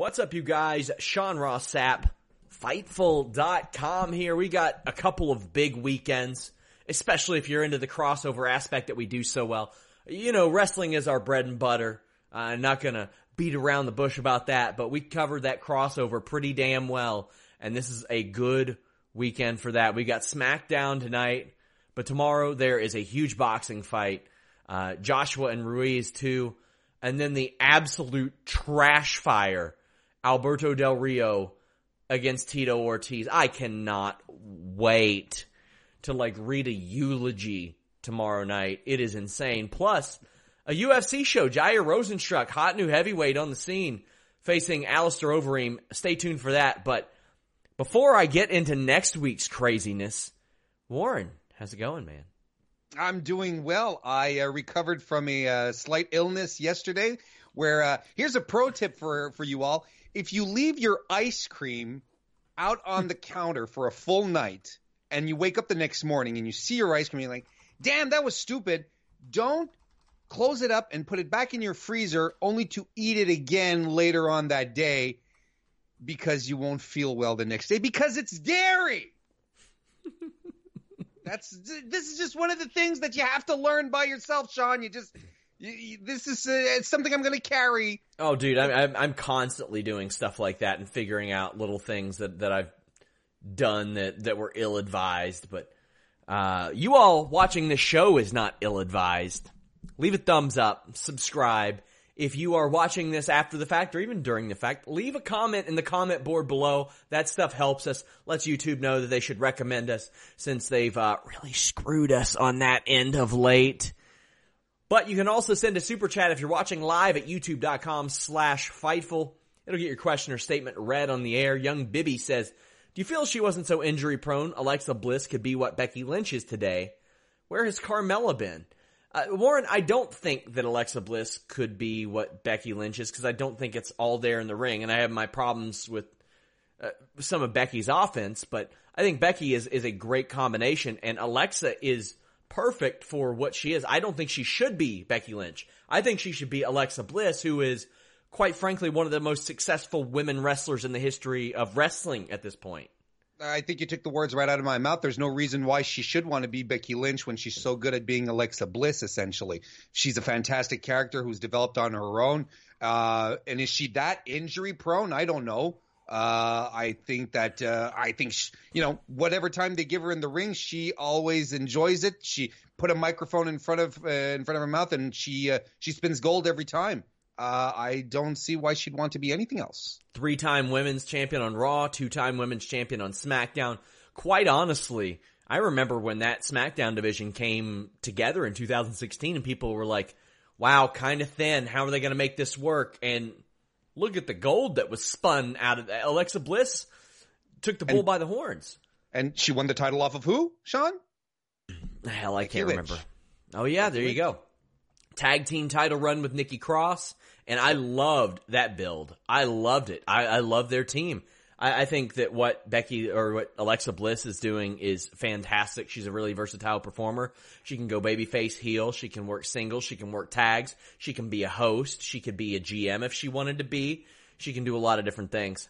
What's up, you guys? Sean Ross Sapp, Fightful.com here. We got a couple of big weekends, especially if you're into the crossover aspect that we do so well. You know, wrestling is our bread and butter. I'm uh, not gonna beat around the bush about that, but we covered that crossover pretty damn well, and this is a good weekend for that. We got SmackDown tonight, but tomorrow there is a huge boxing fight. Uh, Joshua and Ruiz too, and then the absolute trash fire Alberto Del Rio against Tito Ortiz. I cannot wait to like read a eulogy tomorrow night. It is insane. Plus, a UFC show, Jair Rozenstruik, hot new heavyweight on the scene, facing Alistair Overeem. Stay tuned for that. But before I get into next week's craziness, Warren, how's it going, man? I'm doing well. I uh, recovered from a uh, slight illness yesterday. Where uh, here's a pro tip for for you all: if you leave your ice cream out on the counter for a full night and you wake up the next morning and you see your ice cream, you're like, damn, that was stupid. Don't close it up and put it back in your freezer only to eat it again later on that day because you won't feel well the next day because it's dairy. That's this is just one of the things that you have to learn by yourself, Sean. You just this is uh, something I'm going to carry. Oh, dude, I'm, I'm constantly doing stuff like that and figuring out little things that that I've done that that were ill advised. But uh, you all watching this show is not ill advised. Leave a thumbs up, subscribe. If you are watching this after the fact or even during the fact, leave a comment in the comment board below. That stuff helps us, lets YouTube know that they should recommend us since they've uh, really screwed us on that end of late. But you can also send a super chat if you're watching live at youtube.com slash fightful. It'll get your question or statement read on the air. Young Bibby says, do you feel she wasn't so injury prone? Alexa Bliss could be what Becky Lynch is today. Where has Carmella been? Uh, Warren, I don't think that Alexa Bliss could be what Becky Lynch is because I don't think it's all there in the ring. And I have my problems with uh, some of Becky's offense, but I think Becky is, is a great combination and Alexa is perfect for what she is. I don't think she should be Becky Lynch. I think she should be Alexa Bliss, who is, quite frankly, one of the most successful women wrestlers in the history of wrestling at this point. I think you took the words right out of my mouth. There's no reason why she should want to be Becky Lynch when she's so good at being Alexa Bliss, essentially. She's a fantastic character who's developed on her own. Uh, and is she that injury prone? I don't know. Uh, I think that uh, I think she, you know whatever time they give her in the ring, she always enjoys it. She put a microphone in front of uh, in front of her mouth, and she uh, she spins gold every time. Uh, I don't see why she'd want to be anything else. Three time women's champion on Raw, two time women's champion on SmackDown. Quite honestly, I remember when that SmackDown division came together in 2016, and people were like, "Wow, kind of thin. How are they going to make this work?" And look at the gold that was spun out of that. Alexa Bliss took the bull and, by the horns. And she won the title off of who, Sean? Hell, I can't remember. Oh yeah, there you go. tag team title run with Nikki Cross, and I loved that build. I loved it. I, I love their team. I, I think that what Becky or what Alexa Bliss is doing is fantastic. She's a really versatile performer. She can go babyface heel. She can work singles. She can work tags. She can be a host. She could be a GM if she wanted to be. She can do a lot of different things.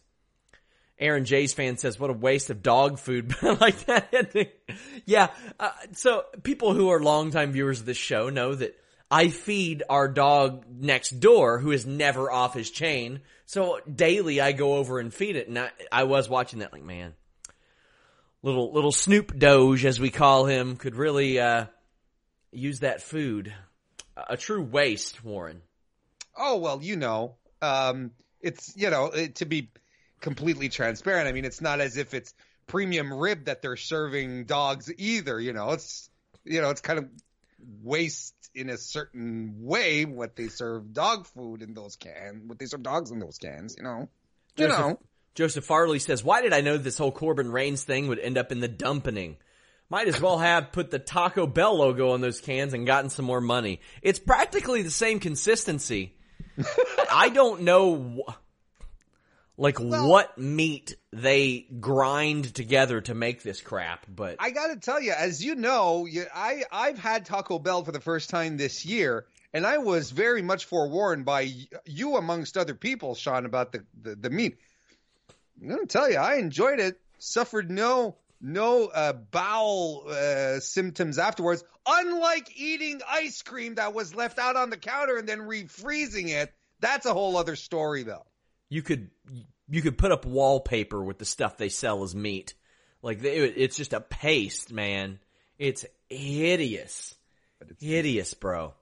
Aaron J's fan says, "What a waste of dog food!" like that. yeah. Uh, so people who are longtime viewers of this show know that I feed our dog next door, who is never off his chain. So daily, I go over and feed it, and I, I was watching that, like, man, little little Snoop Doge, as we call him, could really uh, use that food. A true waste, Warren. Oh well, you know, um, it's you know to be completely transparent. I mean, it's not as if it's premium rib that they're serving dogs either. You know, it's you know, it's kind of waste in a certain way what they serve dog food in those cans, what they serve dogs in those cans. You know, you Joseph, know. Joseph Farley says, "Why did I know this whole Corbin Reigns thing would end up in the dumping? Might as well have put the Taco Bell logo on those cans and gotten some more money. It's practically the same consistency. I don't know. Wh- like well, what meat they grind together to make this crap. But I got to tell you, as you know, you, I I've had Taco Bell for the first time this year, and I was very much forewarned by you, amongst other people, Sean, about the the, the meat. I'm gonna tell you, I enjoyed it. Suffered no no uh, bowel uh, symptoms afterwards. Unlike eating ice cream that was left out on the counter and then refreezing it. That's a whole other story, though you could you could put up wallpaper with the stuff they sell as meat. Like they, it's just a paste, man. It's hideous, it's hideous, bro.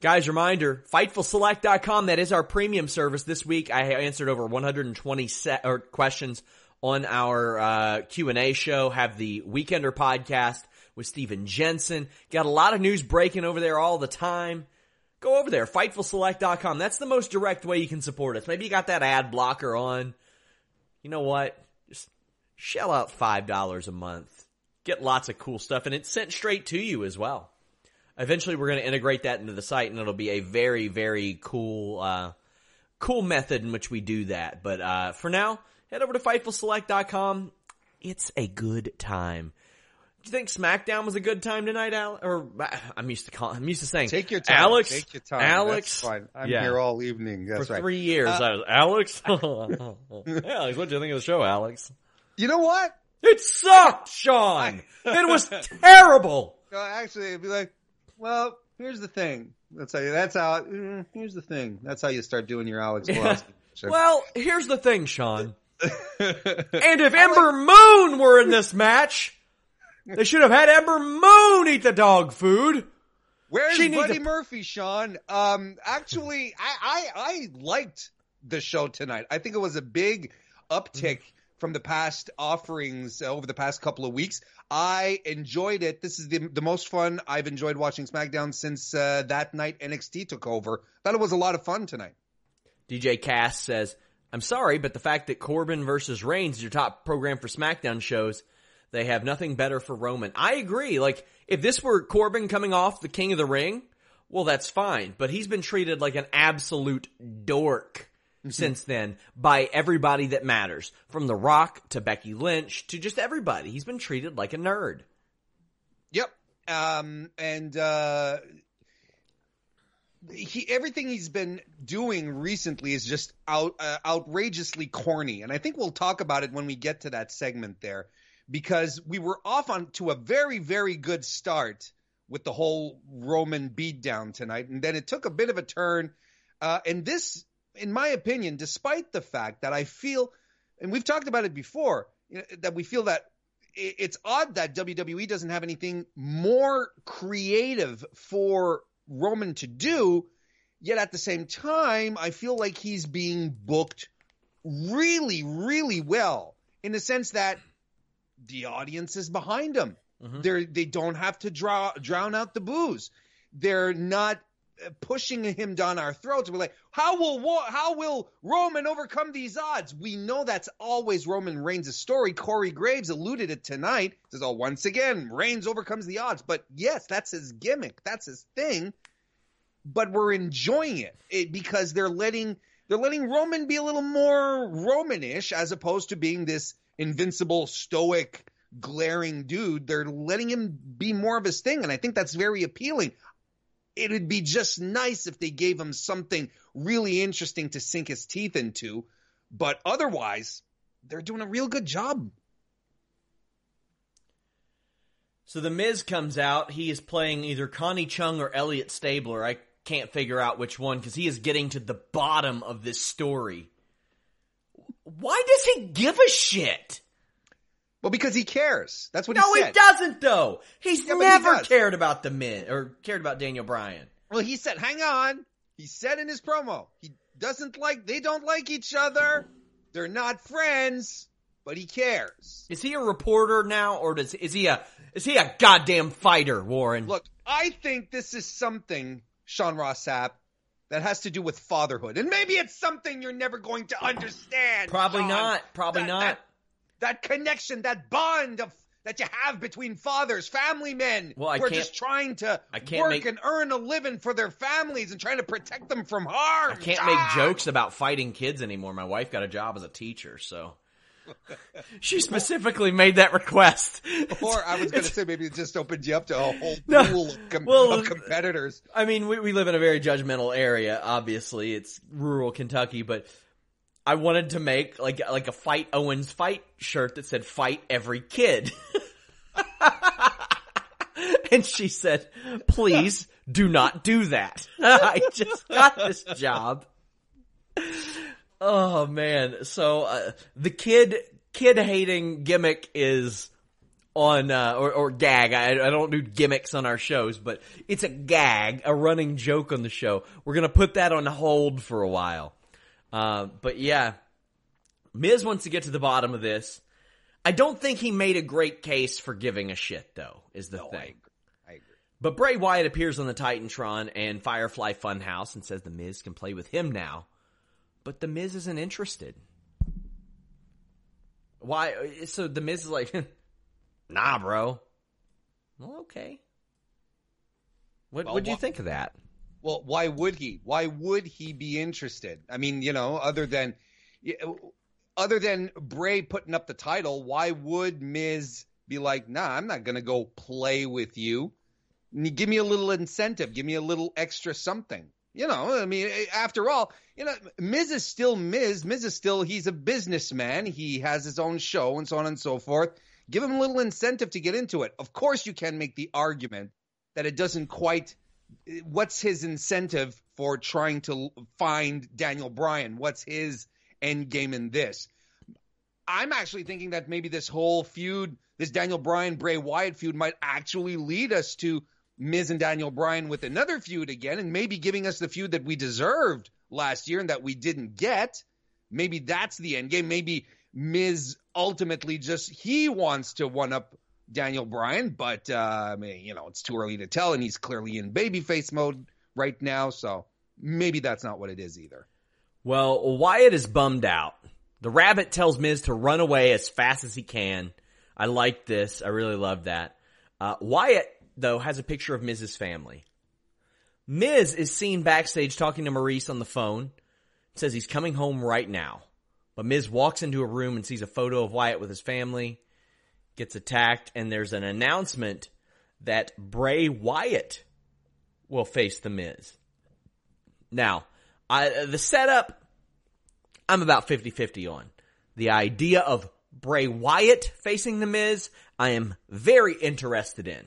Guys, reminder, FightfulSelect.com, that is our premium service. This week I answered over 120 set, or questions on our uh, Q&A show, have the Weekender podcast with Steven Jensen. Got a lot of news breaking over there all the time go over there, FightfulSelect.com. That's the most direct way you can support us. Maybe you got that ad blocker on. You know what? Just shell out $5 a month. Get lots of cool stuff, and it's sent straight to you as well. Eventually, we're going to integrate that into the site, and it'll be a very, very cool, uh, cool method in which we do that. But uh, for now, head over to FightfulSelect.com. It's a good time you think SmackDown was a good time tonight, Al? Or I'm used to calling, I'm used to saying, take your time, Alex. Take your time. Alex, That's fine. I'm yeah. here all evening. That's For right. three years, uh, I was Alex. Alex, what do you think of the show, Alex? You know what? It sucked, Sean. it was terrible. actually, it'd be like, well, here's the thing. That's how you. That's how. Mm, here's the thing. That's how you start doing your Alex. Yeah. Well, here's the thing, Sean. and if Ember Moon were in this match, they should have had Ember Moon eat the dog food. Where's she Buddy to... Murphy, Sean? Um, actually, I, I, I liked the show tonight. I think it was a big uptick from the past offerings over the past couple of weeks. I enjoyed it. This is the the most fun I've enjoyed watching SmackDown since uh, that night NXT took over. Thought it was a lot of fun tonight. DJ Cass says, "I'm sorry, but the fact that Corbin versus Reigns is your top program for SmackDown shows." They have nothing better for Roman. I agree. Like, if this were Corbin coming off the King of the Ring, well, that's fine. But he's been treated like an absolute dork mm-hmm. since then by everybody that matters. From The Rock to Becky Lynch to just everybody. He's been treated like a nerd. Yep. Um, and, uh, he everything he's been doing recently is just out uh, outrageously corny and i think we'll talk about it when we get to that segment there because we were off on to a very, very good start with the whole Roman beatdown tonight. And then it took a bit of a turn. Uh, and this, in my opinion, despite the fact that I feel, and we've talked about it before, you know, that we feel that it's odd that WWE doesn't have anything more creative for Roman to do. Yet at the same time, I feel like he's being booked really, really well in the sense that the audience is behind them. Mm-hmm. They're they don't have to draw drown out the boos. They're not pushing him down our throats. We're like, how will how will Roman overcome these odds? We know that's always Roman Reigns' story. Corey Graves alluded it tonight. Says, oh, once again, Reigns overcomes the odds. But yes, that's his gimmick. That's his thing. but we're enjoying it, it because they're letting they're letting Roman be a little more Romanish as opposed to being this invincible, stoic, glaring dude. They're letting him be more of his thing, and I think that's very appealing. It would be just nice if they gave him something really interesting to sink his teeth into, but otherwise, they're doing a real good job. So the Miz comes out. He is playing either Connie Chung or Elliot Stabler. I can't figure out which one because he is getting to the bottom of this story. Why does he give a shit? Well, because he cares. That's what No, he he doesn't though. He's Yeah, but he never cared about the men or cared about Daniel Bryan. Well, he said, hang on. He said in his promo, he doesn't like, they don't like each other. They're not friends, but he cares. Is he a reporter now, or does is he a is he a goddamn fighter, Warren? Look, I think this is something, Sean Ross Sapp, that has to do with fatherhood. And maybe it's something you're never going to understand. Probably Sean. not. Probably That- not. That, that connection, that bond of that you have between fathers, family men Well, I who are just trying to I can't work make- and earn a living for their families and trying to protect them from harm. I can't make jokes about fighting kids anymore. My wife got a job as a teacher, so she specifically made that request. Or I was going to say maybe it just opened you up to a whole No. pool of, com- Well, of competitors. I mean, we, we live in a very judgmental area. Obviously, it's rural Kentucky, but I wanted to make like like a fight Owens fight shirt that said "Fight every kid," and she said, "Please do not do that." I just got this job. Oh man! So uh, the kid kid hating gimmick is on uh, or, or gag. I, I don't do gimmicks on our shows, but it's a gag, a running joke on the show. We're gonna put that on hold for a while. Uh, but yeah, Miz wants to get to the bottom of this. I don't think he made a great case for giving a shit, though. Is the No, I thing. agree. I agree. But Bray Wyatt appears on the Titantron and Firefly Funhouse and says the Miz can play with him now. But the Miz isn't interested. Why? So the Miz is like, nah, bro. Well, okay. What Well, do you wha- think of that? Well, why would he? Why would he be interested? I mean, you know, other than other than Bray putting up the title, why would Miz be like, "Nah, I'm not going to go play with you. Give me a little incentive, give me a little extra something." You know, I mean, eh, after all, you know, Miz is still Miz. Miz is still he's a businessman. He has his own show and so on and so forth. Give him a little incentive to get into it. Of course, you can make the argument that it doesn't quite eh, what's his incentive for trying to find Daniel Bryan? What's his end game in this? I'm actually thinking that maybe this whole feud, this Daniel Bryan Bray Wyatt feud, might actually lead us to Miz and Daniel Bryan with another feud again, and maybe giving us the feud that we deserved last year and that we didn't get. Maybe that's the end game. Maybe Miz ultimately just he wants to one up Daniel Bryan, but uh, I mean, you know, it's too early to tell, and he's clearly in babyface mode right now, so maybe that's not what it is either. Well, Wyatt is bummed out. The rabbit tells Miz to run away as fast as he can. I like this. I really love that. Uh, Wyatt, though, has a picture of Miz's family. Miz is seen backstage talking to Maurice on the phone. Says he's coming home right now. But Miz walks into a room and sees a photo of Wyatt with his family, gets attacked, and there's an announcement that Bray Wyatt will face the Miz. Now, I, the setup, I'm about 50-50 on. The idea of Bray Wyatt facing the Miz, I am very interested in.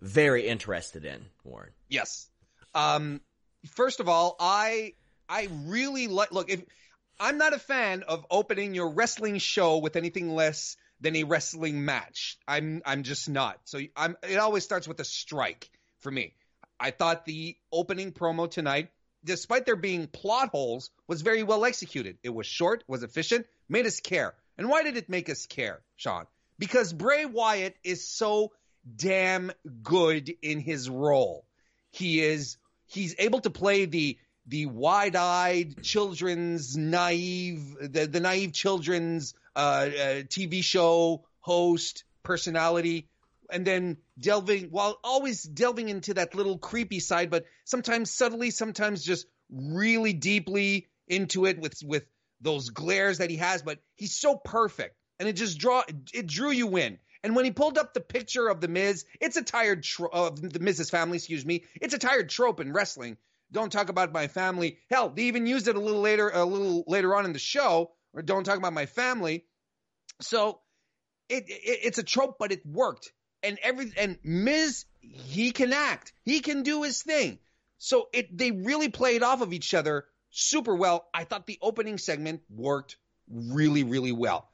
Very interested in, Warren. Yes. Um, first of all, I I really like. Look, if I'm not a fan of opening your wrestling show with anything less than a wrestling match. I'm I'm just not. So I'm. It always starts with a strike for me. I thought the opening promo tonight, despite there being plot holes, was very well executed. It was short, was efficient, made us care. And why did it make us care, Sean? Because Bray Wyatt is so damn good in his role. He is he's able to play the the wide-eyed children's naive the, the naive children's uh, uh, TV show host personality and then delving while always delving into that little creepy side, but sometimes subtly, sometimes just really deeply into it with with those glares that he has. But he's so perfect, and it just draw it drew you in. And when he pulled up the picture of the Miz, it's a tired tro- of the Miz's family, excuse me. It's a tired trope in wrestling. Don't talk about my family. Hell, they even used it a little later, a little later on in the show. Or don't talk about my family. So it, it it's a trope, but it worked. And every and Miz, he can act. He can do his thing. So it they really played off of each other super well. I thought the opening segment worked really, really well.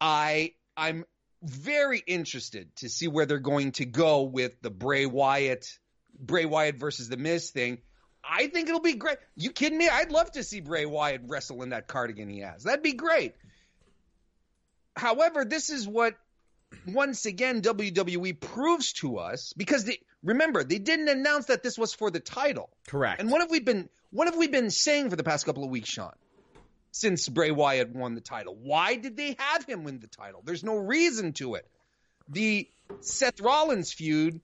I I'm very interested to see where they're going to go with the Bray Wyatt Bray Wyatt versus the Miz thing. I think it'll be great. You kidding me? I'd love to see Bray Wyatt wrestle in that cardigan he has. That'd be great. However, this is what once again WWE proves to us because they remember they didn't announce that this was for the title. Correct. And what have we been what have we been saying for the past couple of weeks, Sean? Since Bray Wyatt won the title. Why did they have him win the title? There's no reason to it. The Seth Rollins feud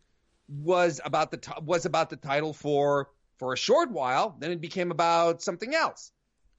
was about the t- was about the title for for a short while, then it became about something else.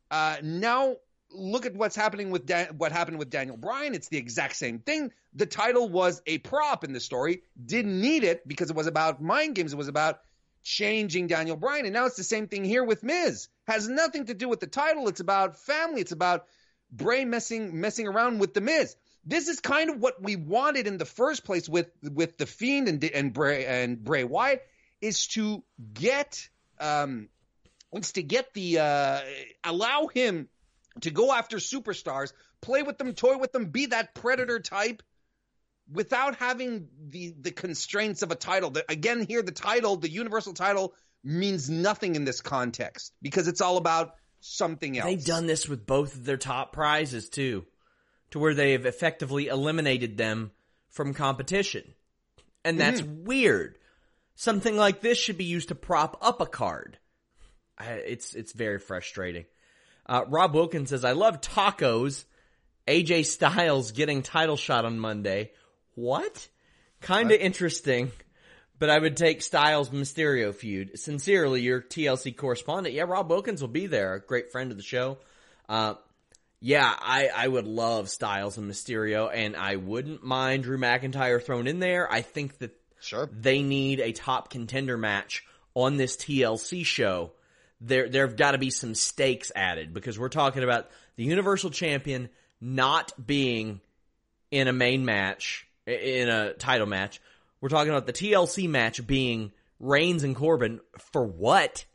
Uh, now look at what's happening with Dan- what happened with Daniel Bryan. It's the exact same thing. The title was a prop in the story. Didn't need it because it was about mind games. It was about changing Daniel Bryan. And now it's the same thing here with Miz. Has nothing to do with the title. It's about family. It's about Bray messing messing around with the Miz. This is kind of what we wanted in the first place with with the Fiend and and Bray and Bray Wyatt is to get um it's to get the uh allow him to go after superstars, play with them, toy with them, be that predator type without having the the constraints of a title. The, again, here the title, the universal title, means nothing in this context because it's all about something else. They've done this with both of their top prizes too, to where they have effectively eliminated them from competition, and that's mm-hmm. weird. Something like this should be used to prop up a card. It's it's very frustrating. Uh, Rob Wilkins says, I love tacos. AJ Styles getting title shot on Monday. What? Kinda interesting, but I would take Styles Mysterio feud. Sincerely, your TLC correspondent. Yeah, Rob Wilkins will be there. A great friend of the show. Uh, yeah, I, I would love Styles and Mysterio, and I wouldn't mind Drew McIntyre thrown in there. I think that sure. they need a top contender match on this TLC show there there've got to be some stakes added because we're talking about the Universal Champion not being in a main match in a title match. We're talking about the TLC match being Reigns and Corbin for what?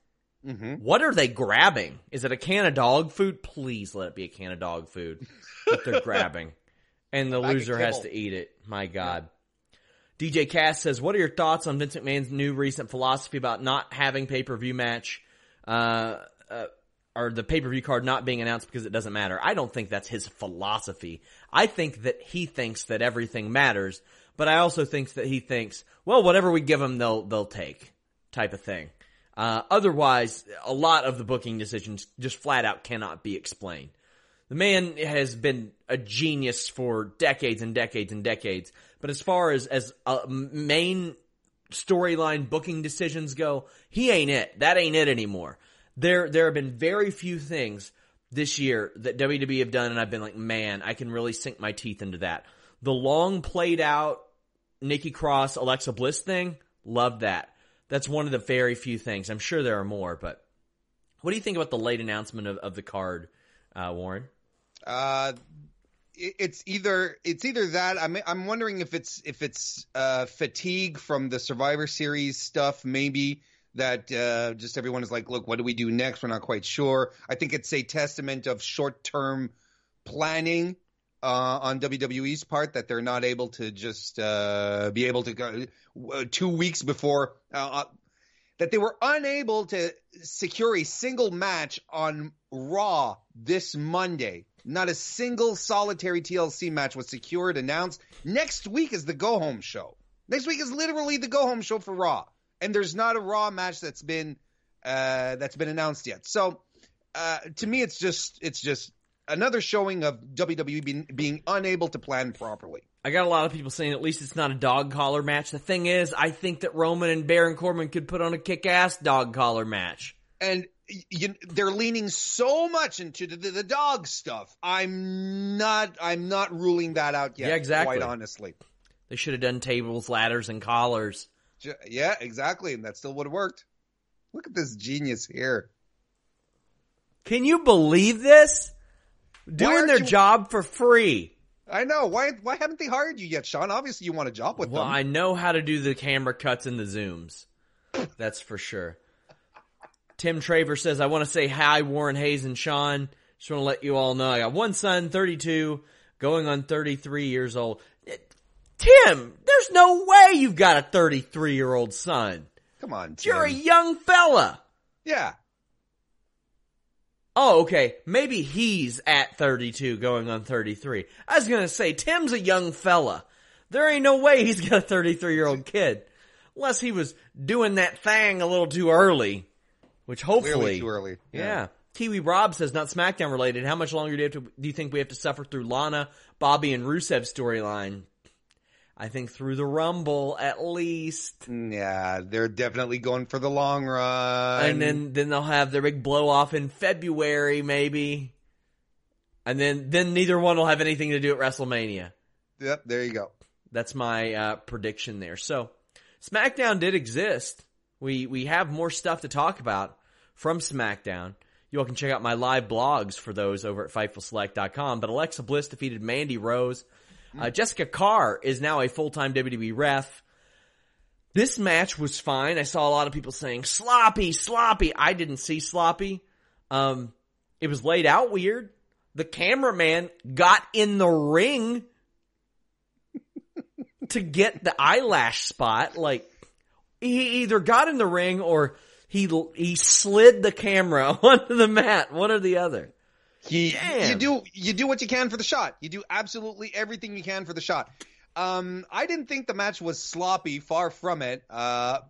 Mm-hmm. What are they grabbing? Is it a can of dog food? Please let it be a can of dog food that they're grabbing, and the loser has to eat it. My God. Yeah. DJ Cass says, "What are your thoughts on Vince McMahon's new recent philosophy about not having pay per view match uh, uh, or the pay per view card not being announced because it doesn't matter. I don't think that's his philosophy. I think that he thinks that everything matters, but I also think that he thinks, well, whatever we give them, they'll they'll take, type of thing. Uh, otherwise, a lot of the booking decisions just flat out cannot be explained. The man has been a genius for decades and decades and decades, but as far as as a main storyline booking decisions go, he ain't it. That ain't it anymore. There, there have been very few things this year that WWE have done, and I've been like, man, I can really sink my teeth into that. The long played out Nikki Cross, Alexa Bliss thing, love that. That's one of the very few things. I'm sure there are more, but what do you think about the late announcement of, of the card, uh, Warren? Uh, it's either it's either that I'm I'm wondering if it's if it's uh, fatigue from the Survivor Series stuff maybe that uh, just everyone is like look what do we do next we're not quite sure I think it's a testament of short term planning uh, on WWE's part that they're not able to just uh, be able to go uh, two weeks before uh, that they were unable to secure a single match on Raw this Monday not a single solitary TLC match was secured, announced. Next week is the go home show. Next week is literally the go home show for Raw. And there's not a Raw match that's been uh, that's been announced yet. So uh, to me, it's just it's just another showing of WWE being, being unable to plan properly. I got a lot of people saying at least it's not a dog collar match. The thing is, I think that Roman and Baron Corbin could put on a kick ass dog collar match. And you, they're leaning so much into the, the, the, dog stuff. I'm not. I'm not ruling that out yet. Yeah, exactly. Quite honestly, they should have done tables, ladders, and collars. Yeah, exactly, and that still would have worked. Look at this genius here. Can you believe this? Doing their you... job for free. I know. Why why haven't they hired you yet, Sean? Obviously you want a job with well, them. Well, I know how to do the camera cuts and the zooms. That's for sure. Tim Traver says, I want to say hi, Warren Hayes and Sean. Just want to let you all know I got one son, 32, going on 33 years old. Tim, there's no way you've got a 33 year old son. Come on, Tim. You're a young fella. Yeah. Oh, okay. Maybe he's at 32 going on 33. I was going to say, Tim's a young fella. There ain't no way he's got a 33 year old kid. Unless he was doing that thing a little too early. Which hopefully. Clearly too early. Yeah. yeah. Kiwi Rob says, not SmackDown related. How much longer do you, to, do you think we have to suffer through Lana, Bobby, and Rusev storyline? I think through the Rumble at least. Yeah, they're definitely going for the long run. And then then they'll have their big blow off in February maybe. And then then neither one will have anything to do at WrestleMania. Yep, there you go. That's my uh, prediction there. So, SmackDown did exist. We we have more stuff to talk about from SmackDown. You all can check out my live blogs for those over at FightfulSelect.com. But Alexa Bliss defeated Mandy Rose uh, Jessica Carr is now a full-time WWE ref. This match was fine. I saw a lot of people saying sloppy, sloppy. I didn't see sloppy. Um, it was laid out weird. The cameraman got in the ring to get the eyelash spot. Like he either got in the ring or he he slid the camera onto the mat. One or the other. You, you do you do what you can for the shot. You do absolutely everything you can for the shot. Um, I didn't think the match was sloppy. Far from it. Uh,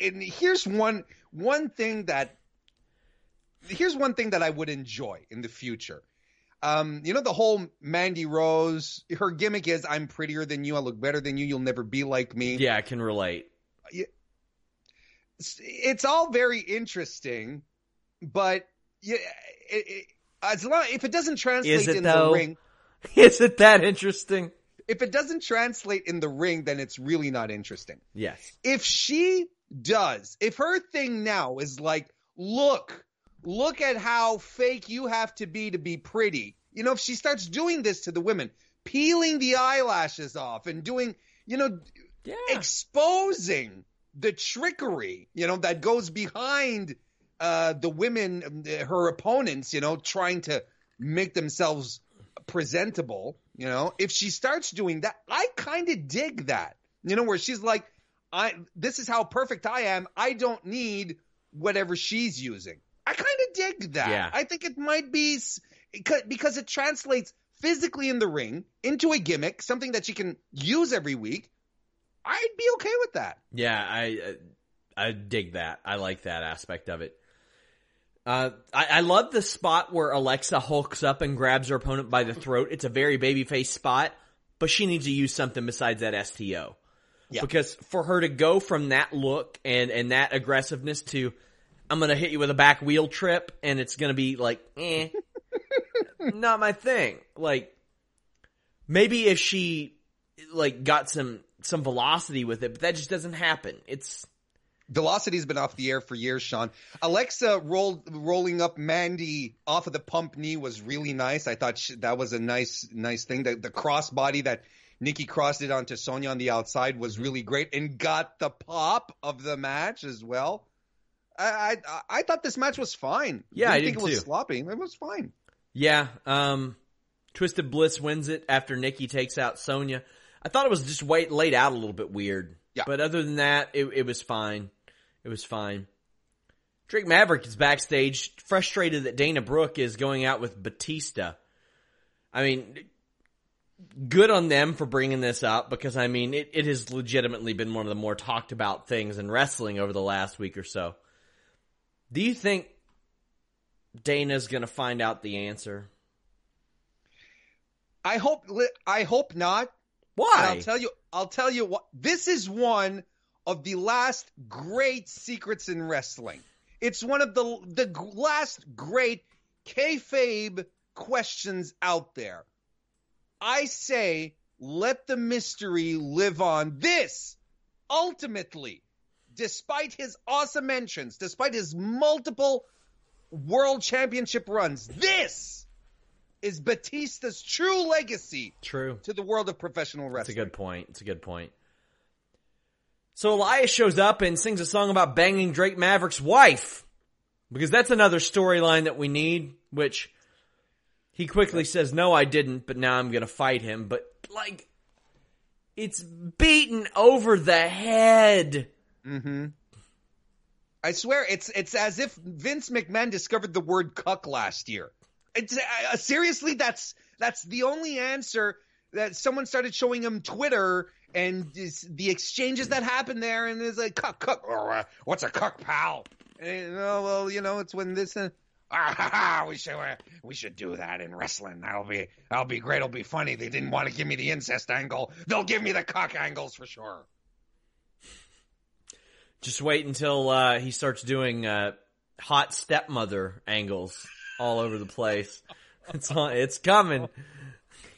and here's one one thing that here's one thing that I would enjoy in the future. Um, you know the whole Mandy Rose. Her gimmick is I'm prettier than you. I look better than you. You'll never be like me. Yeah, I can relate. It's all very interesting, but yeah, it, it, as long if it doesn't translate it, in though? the ring, is it that interesting? If it doesn't translate in the ring, then it's really not interesting. Yes. If she does, if her thing now is like, look, look at how fake you have to be to be pretty. You know, if she starts doing this to the women, peeling the eyelashes off and doing, you know, yeah. exposing the trickery, you know, that goes behind uh, the women, her opponents, you know, trying to make themselves presentable, you know, if she starts doing that, I kind of dig that, you know, where she's like, I, this is how perfect I am. I don't need whatever she's using. I kind of dig that. Yeah. I think it might be because it translates physically in the ring into a gimmick, something that she can use every week. I'd be okay with that. Yeah, I I dig that. I like that aspect of it. Uh, I, I, love the spot where Alexa hulks up and grabs her opponent by the throat. It's a very babyface spot, but she needs to use something besides that STO. Yeah. Because for her to go from that look and, and that aggressiveness to, I'm gonna hit you with a back wheel trip and it's gonna be like, eh, not my thing. Like, maybe if she, like, got some, some velocity with it, but that just doesn't happen. It's, Velocity's been off the air for years, Sean. Alexa rolled rolling up Mandy off of the pump knee was really nice. I thought she, that was a nice nice thing. The, the cross body that Nikki crossed it onto Sonya on the outside was really great and got the pop of the match as well. I I, I thought this match was fine. Yeah, Didn't I think it was too. sloppy. It was fine. Yeah, um, Twisted Bliss wins it after Nikki takes out Sonya. I thought it was just wait, laid out a little bit weird. Yeah. But other than that, it, it was fine. It was fine. Drake Maverick is backstage, frustrated that Dana Brooke is going out with Batista. I mean, good on them for bringing this up because I mean, it, it has legitimately been one of the more talked about things in wrestling over the last week or so. Do you think Dana's going to find out the answer? I hope I hope not. Why? And I'll tell you. I'll tell you what. This is one of the last great secrets in wrestling. It's one of the the last great kayfabe questions out there. I say, let the mystery live on. This, ultimately, despite his awesome mentions, despite his multiple world championship runs, this is Batista's true legacy True. to the world of professional wrestling. It's a good point. It's a good point. So Elias shows up and sings a song about banging Drake Maverick's wife. Because that's another storyline that we need, which he quickly says, no, I didn't, but now I'm gonna fight him. But, like, it's beaten over the head. Mm-hmm. I swear, it's it's as if Vince McMahon discovered the word "cuck" last year. It's uh, seriously, that's that's the only answer that someone started showing him Twitter and the exchanges that happened there, and it's like cuck, cuck. Or, uh, what's a cuck, pal? And, oh, well, you know, it's when this. Uh, ah, we should uh, we should do that in wrestling. That'll be that'll be great. It'll be funny. They didn't want to give me the incest angle. They'll give me the cuck angles for sure. Just wait until uh, he starts doing uh, hot stepmother angles all over the place. It's on, it's coming.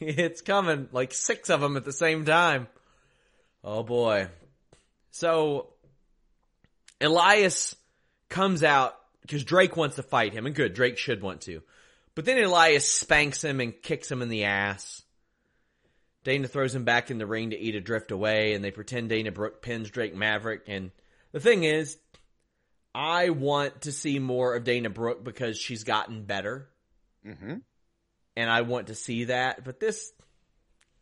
It's coming. Like six of them at the same time. Oh boy. So Elias comes out because Drake wants to fight him, and good, Drake should want to. But then Elias spanks him and kicks him in the ass. Dana throws him back in the ring to eat a drift away, and they pretend Dana Brooke pins Drake Maverick. And the thing is, I want to see more of Dana Brooke because she's gotten better, Mm-hmm. And I want to see that. But this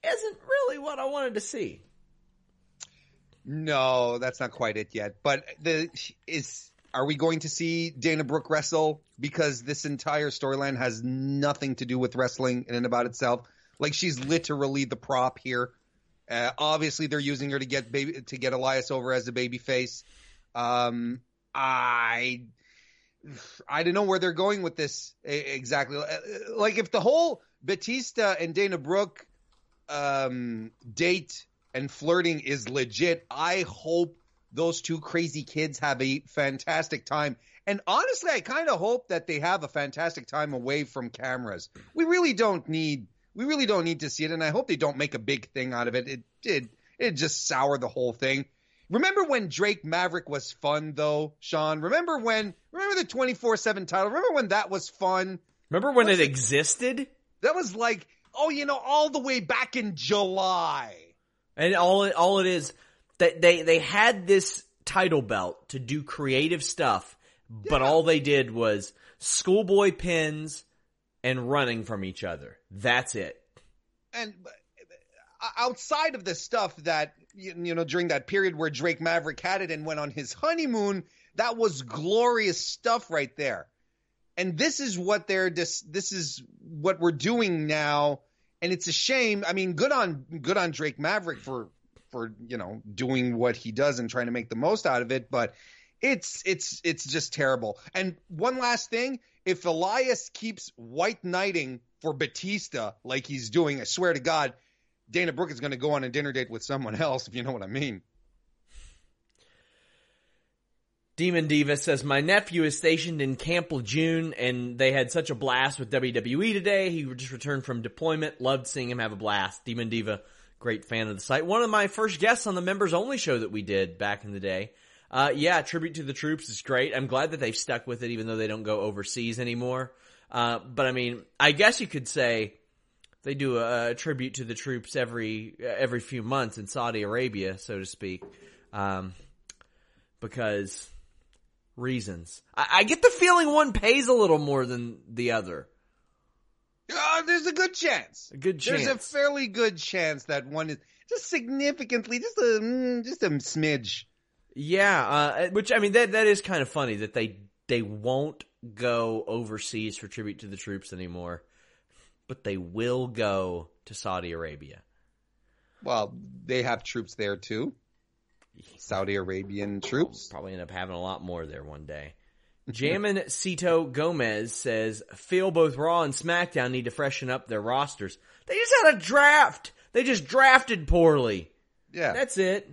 isn't really what I wanted to see. No, that's not quite it yet. But the is are we going to see Dana Brooke wrestle? Because this entire storyline has nothing to do with wrestling in and about itself. Like she's literally the prop here. Uh, obviously, they're using her to get baby to get Elias over as a baby face. Um, I I don't know where they're going with this exactly. Uh, Like if the whole Batista and Dana Brooke um, date and flirting is legit, I hope those two crazy kids have a fantastic time. And honestly, I kind of hope that they have a fantastic time away from cameras. We really don't need we really don't need to see it, and I hope they don't make a big thing out of it. It did it just sour the whole thing. Remember when Drake Maverick was fun though, Sean? Remember when remember the 24/7 title? Remember when that was fun? Remember when What's it it- existed? That was like, oh, you know, all the way back in July. And all it, all it is that they they had this title belt to do creative stuff, but all they did was schoolboy pins and running from each other. That's it. and uh, outside of the stuff that you know during that period where Drake Maverick had it and went on his honeymoon, that was glorious stuff right there. And this is what they're this this is what we're doing now, and it's a shame. I mean, good on good on Drake Maverick for for you know doing what he does and trying to make the most out of it, but it's it's it's just terrible. And one last thing, if Elias keeps white knighting for Batista like he's doing, I swear to God, Dana Brooke is going to go on a dinner date with someone else, if you know what I mean. Demon Diva says, My nephew is stationed in Camp Lejeune and they had such a blast with WWE today. He just returned from deployment. Loved seeing him have a blast. Demon Diva, great fan of the site. One of my first guests on the members only show that we did back in the day. Uh, yeah, tribute to the troops is great. I'm glad that they've stuck with it even though they don't go overseas anymore. Uh, but I mean, I guess you could say they do a, a tribute to the troops every, every few months in Saudi Arabia, so to speak. Um, because reasons. I, I get the feeling one pays a little more than the other. Uh, there's a good chance. A good chance. There's a fairly good chance that one is just significantly, just a mm, just a smidge. yeah, uh, which I mean that that is kind of funny that they they won't go overseas for tribute to the troops anymore, but they will go to Saudi Arabia. Well, they have troops there too. Saudi Arabian troops. Probably end up having a lot more there one day. Jammin Cito Gomez says, feel both Raw and SmackDown need to freshen up their rosters. They just had a draft. They just drafted poorly. Yeah. That's it.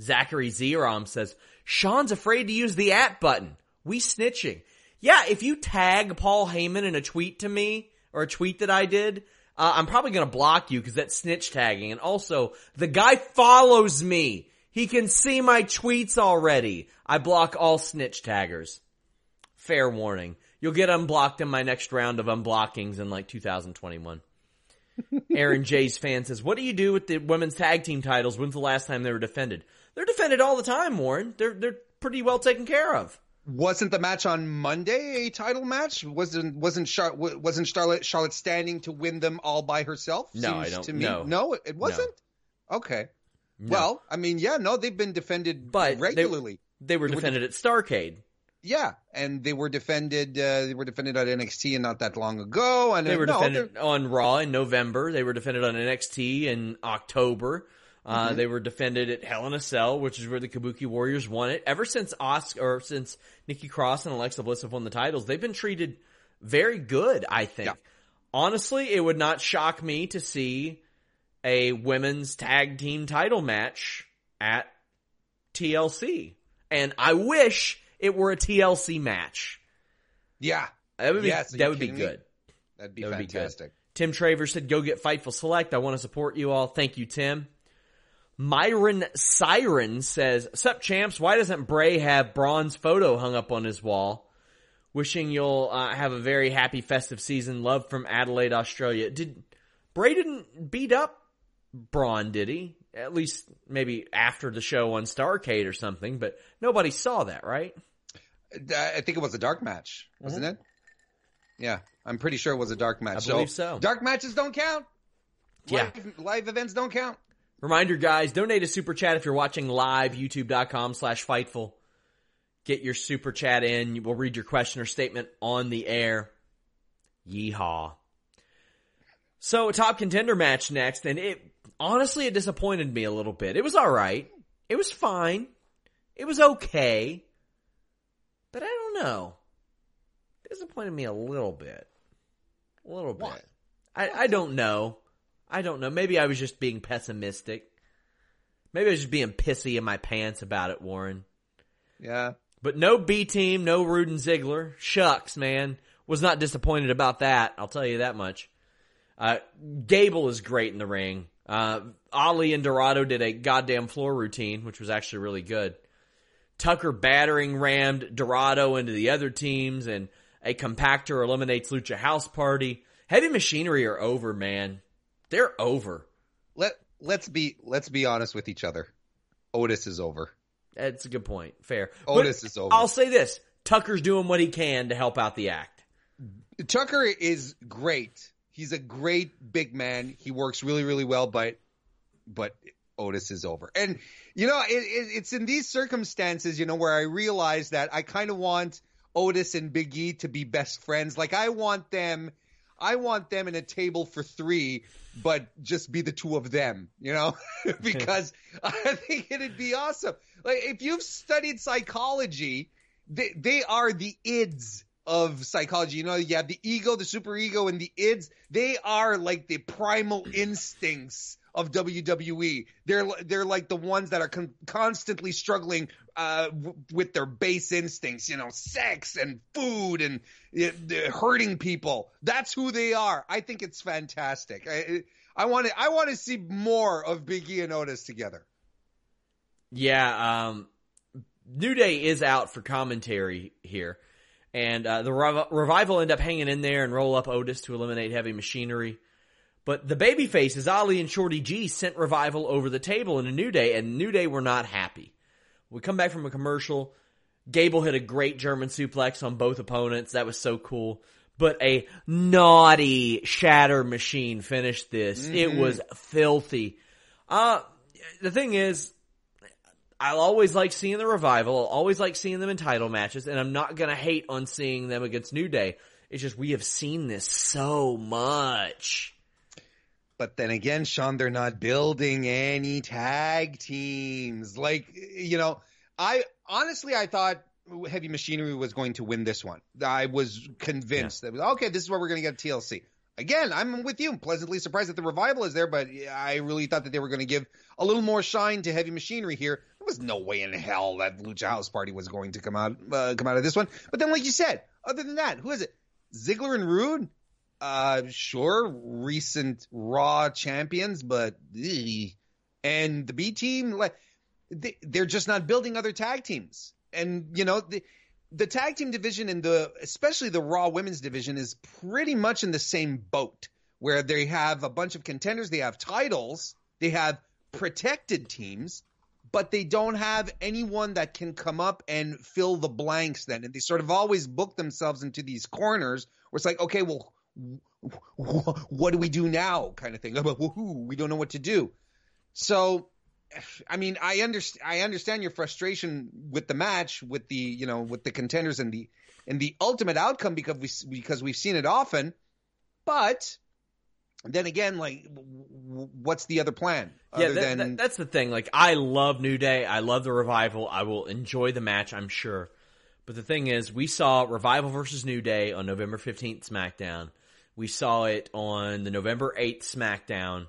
Zachary Zerom says, Sean's afraid to use the at button. We snitching. Yeah, if you tag Paul Heyman in a tweet to me, or a tweet that I did, uh, I'm probably gonna block you because that's snitch tagging. And also, the guy follows me. He can see my tweets already. I block all snitch taggers. Fair warning. You'll get unblocked in my next round of unblockings in like 2021. Aaron J's fan says, what do you do with the women's tag team titles? When's the last time they were defended? They're defended all the time, Warren. They're, they're pretty well taken care of. Wasn't the match on Monday a title match? Wasn't wasn't Char- wasn't Charlotte Charlotte standing to win them all by herself? No, I Seems don't- To me. no. no, it wasn't. Okay. Well, I mean, yeah, no, they've been defended But regularly. They were They were defended at Starcade. yeah, and they were defended. Uh, they were defended at NXT and not that long ago. And They uh, were no, defended on Raw in November. They were defended on NXT in October. Uh, Mm-hmm. They were defended at Hell in a Cell, which is where the Kabuki Warriors won it. Ever since Asuka, or since Nikki Cross and Alexa Bliss have won the titles, they've been treated very good. I think. Yeah. Honestly, it would not shock me to see a women's tag team title match at TLC, and I wish it were a TLC match. yeah, That would be Yes, are that would be me? good. that'd be That would be good. fantastic. Tim Traver said, go get Fightful Select. I want to support you all. Thank you, Tim. Myron Siren says, Sup champs, why doesn't Bray have Braun's photo hung up on his wall? Wishing you'll uh, have a very happy festive season. Love from Adelaide, Australia. Did Bray didn't beat up Braun, did he? At least maybe after the show on Starcade or something, but nobody saw that, right? Uh, I think it was a dark match, wasn't it? Yeah, I'm pretty sure it was a dark match. Mm-hmm. I believe so. Dark matches don't count. Yeah. Live, live events don't count. Reminder, guys, donate a super chat if you're watching live, youtube.com slash fightful. Get your super chat in. We'll read your question or statement on the air. Yeehaw. So, a top contender match next, and it, honestly, it disappointed me a little bit. It was alright. It was fine. It was okay. But I don't know. Disappointed me a little bit. A little bit. I, I don't know. I don't know. Maybe I was just being pessimistic. Maybe I was just being pissy in my pants about it, Warren. Yeah. But no B team, no Ruden Ziggler. Shucks, man. Was not disappointed about that. I'll tell you that much. Uh, Gable is great in the ring. Uh, Ali and Dorado did a goddamn floor routine, which was actually really good. Tucker battering rammed Dorado into the other teams and a compactor eliminates Lucha House Party. Heavy Machinery are over, man. They're over. Let Let's be Let's be honest with each other. Otis is over. That's a good point. Fair. Otis But is over. I'll say this. Tucker's doing what he can to help out the act. Tucker is great. He's a great big man. He works really, really well, but but Otis is over. And you know, it, it, it's in these circumstances, you know, where I realize that I kind of want Otis and Big E to be best friends. Like I want them, I want them in a table for three, but just be the two of them, you know, because I think it'd be awesome. Like if you've studied psychology, they they are the ids of psychology. You know, you have the ego, the super ego, and the ids. They are like the primal instincts of WWE. They're they're like the ones that are con- constantly struggling uh, w- with their base instincts. You know, sex and food and uh, hurting people. That's who they are. I think it's fantastic. I want to I want to see more of Big E and Otis together. Yeah, um, New Day is out for commentary here. And uh, the Rev- Revival end up hanging in there and roll up Otis to eliminate Heavy Machinery. But the baby faces, Ali and Shorty G, sent Revival over the table in a New Day, and New Day were not happy. We come back from a commercial. Gable hit a great German suplex on both opponents. That was so cool. But a naughty shatter machine finished this. It was filthy. Uh, the thing is, I'll always like seeing the revival. I'll always like seeing them in title matches, and I'm not gonna hate on seeing them against New Day. It's just we have seen this so much. But then again, Sean, they're not building any tag teams. Like, you know, I honestly, I thought Heavy Machinery was going to win this one. I was convinced that okay, this is where we're going to get TLC. Again, I'm with you. pleasantly surprised that the revival is there, but I really thought that they were going to give a little more shine to Heavy Machinery here. There was no way in hell that Lucha House Party was going to come out uh, come out of this one. But then, like you said, other than that, who is it? Ziggler and Roode. Uh, sure, recent Raw champions, but ugh. and the B team, like they, they're just not building other tag teams. And you know, the, the tag team division and the especially the Raw women's division is pretty much in the same boat where they have a bunch of contenders, they have titles, they have protected teams, but they don't have anyone that can come up and fill the blanks then. And they sort of always book themselves into these corners where it's like, okay, well, what do we do now? Kind of thing. We don't know what to do. So I mean, I understand. I understand your frustration with the match, with the you know, with the contenders and the and the ultimate outcome because we because we've seen it often. But then again, like, what's the other plan? Yeah, that, than... that, that's the thing. Like, I love New Day. I love the revival. I will enjoy the match. I'm sure. But the thing is, we saw Revival versus New Day on November 15th SmackDown. We saw it on the November 8th SmackDown.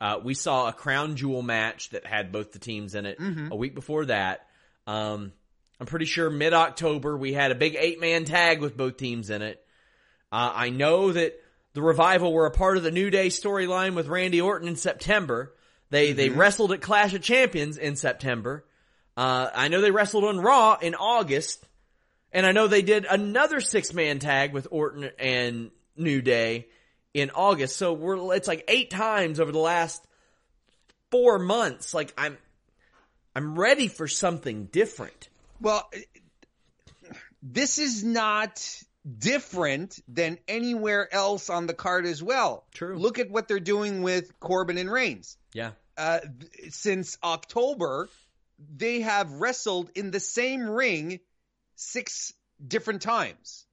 Uh, we saw a crown jewel match that had both the teams in it mm-hmm. a week before that. Um, I'm pretty sure mid October we had a big eight man tag with both teams in it. Uh, I know that the revival were a part of the New Day storyline with Randy Orton in September. They mm-hmm. they wrestled at Clash of Champions in September. Uh, I know they wrestled on Raw in August, and I know they did another six man tag with Orton and New Day in August. So we're it's like eight times over the last four months. Like I'm I'm ready for something different. Well, this is not different than anywhere else on the card as well. True. Look at what they're doing with Corbin and Reigns. Yeah. Uh, since October, they have wrestled in the same ring six different times.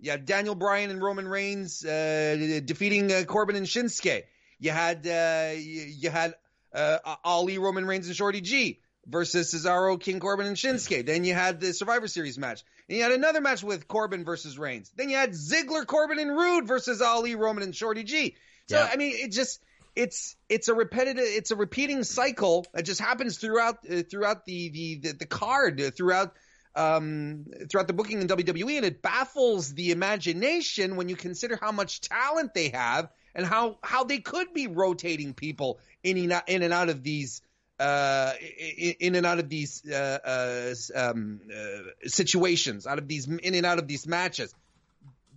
You had Daniel Bryan and Roman Reigns uh, defeating uh, Corbin and Shinsuke. You had uh, you, you, had uh, Ali, Roman Reigns, and Shorty G versus Cesaro, King Corbin, and Shinsuke. Then you had the Survivor Series match. And you had another match with Corbin versus Reigns. Then you had Ziggler, Corbin, and Roode versus Ali, Roman, and Shorty G. So yeah. I mean, it just it's it's a repetitive it's a repeating cycle that just happens throughout uh, throughout the, the the the card uh, throughout um, throughout the booking in WWE, and it baffles the imagination when you consider how much talent they have and how how they could be rotating people in and out, in and out of these uh, in and out of these uh, uh, um, uh, situations, out of these in and out of these matches.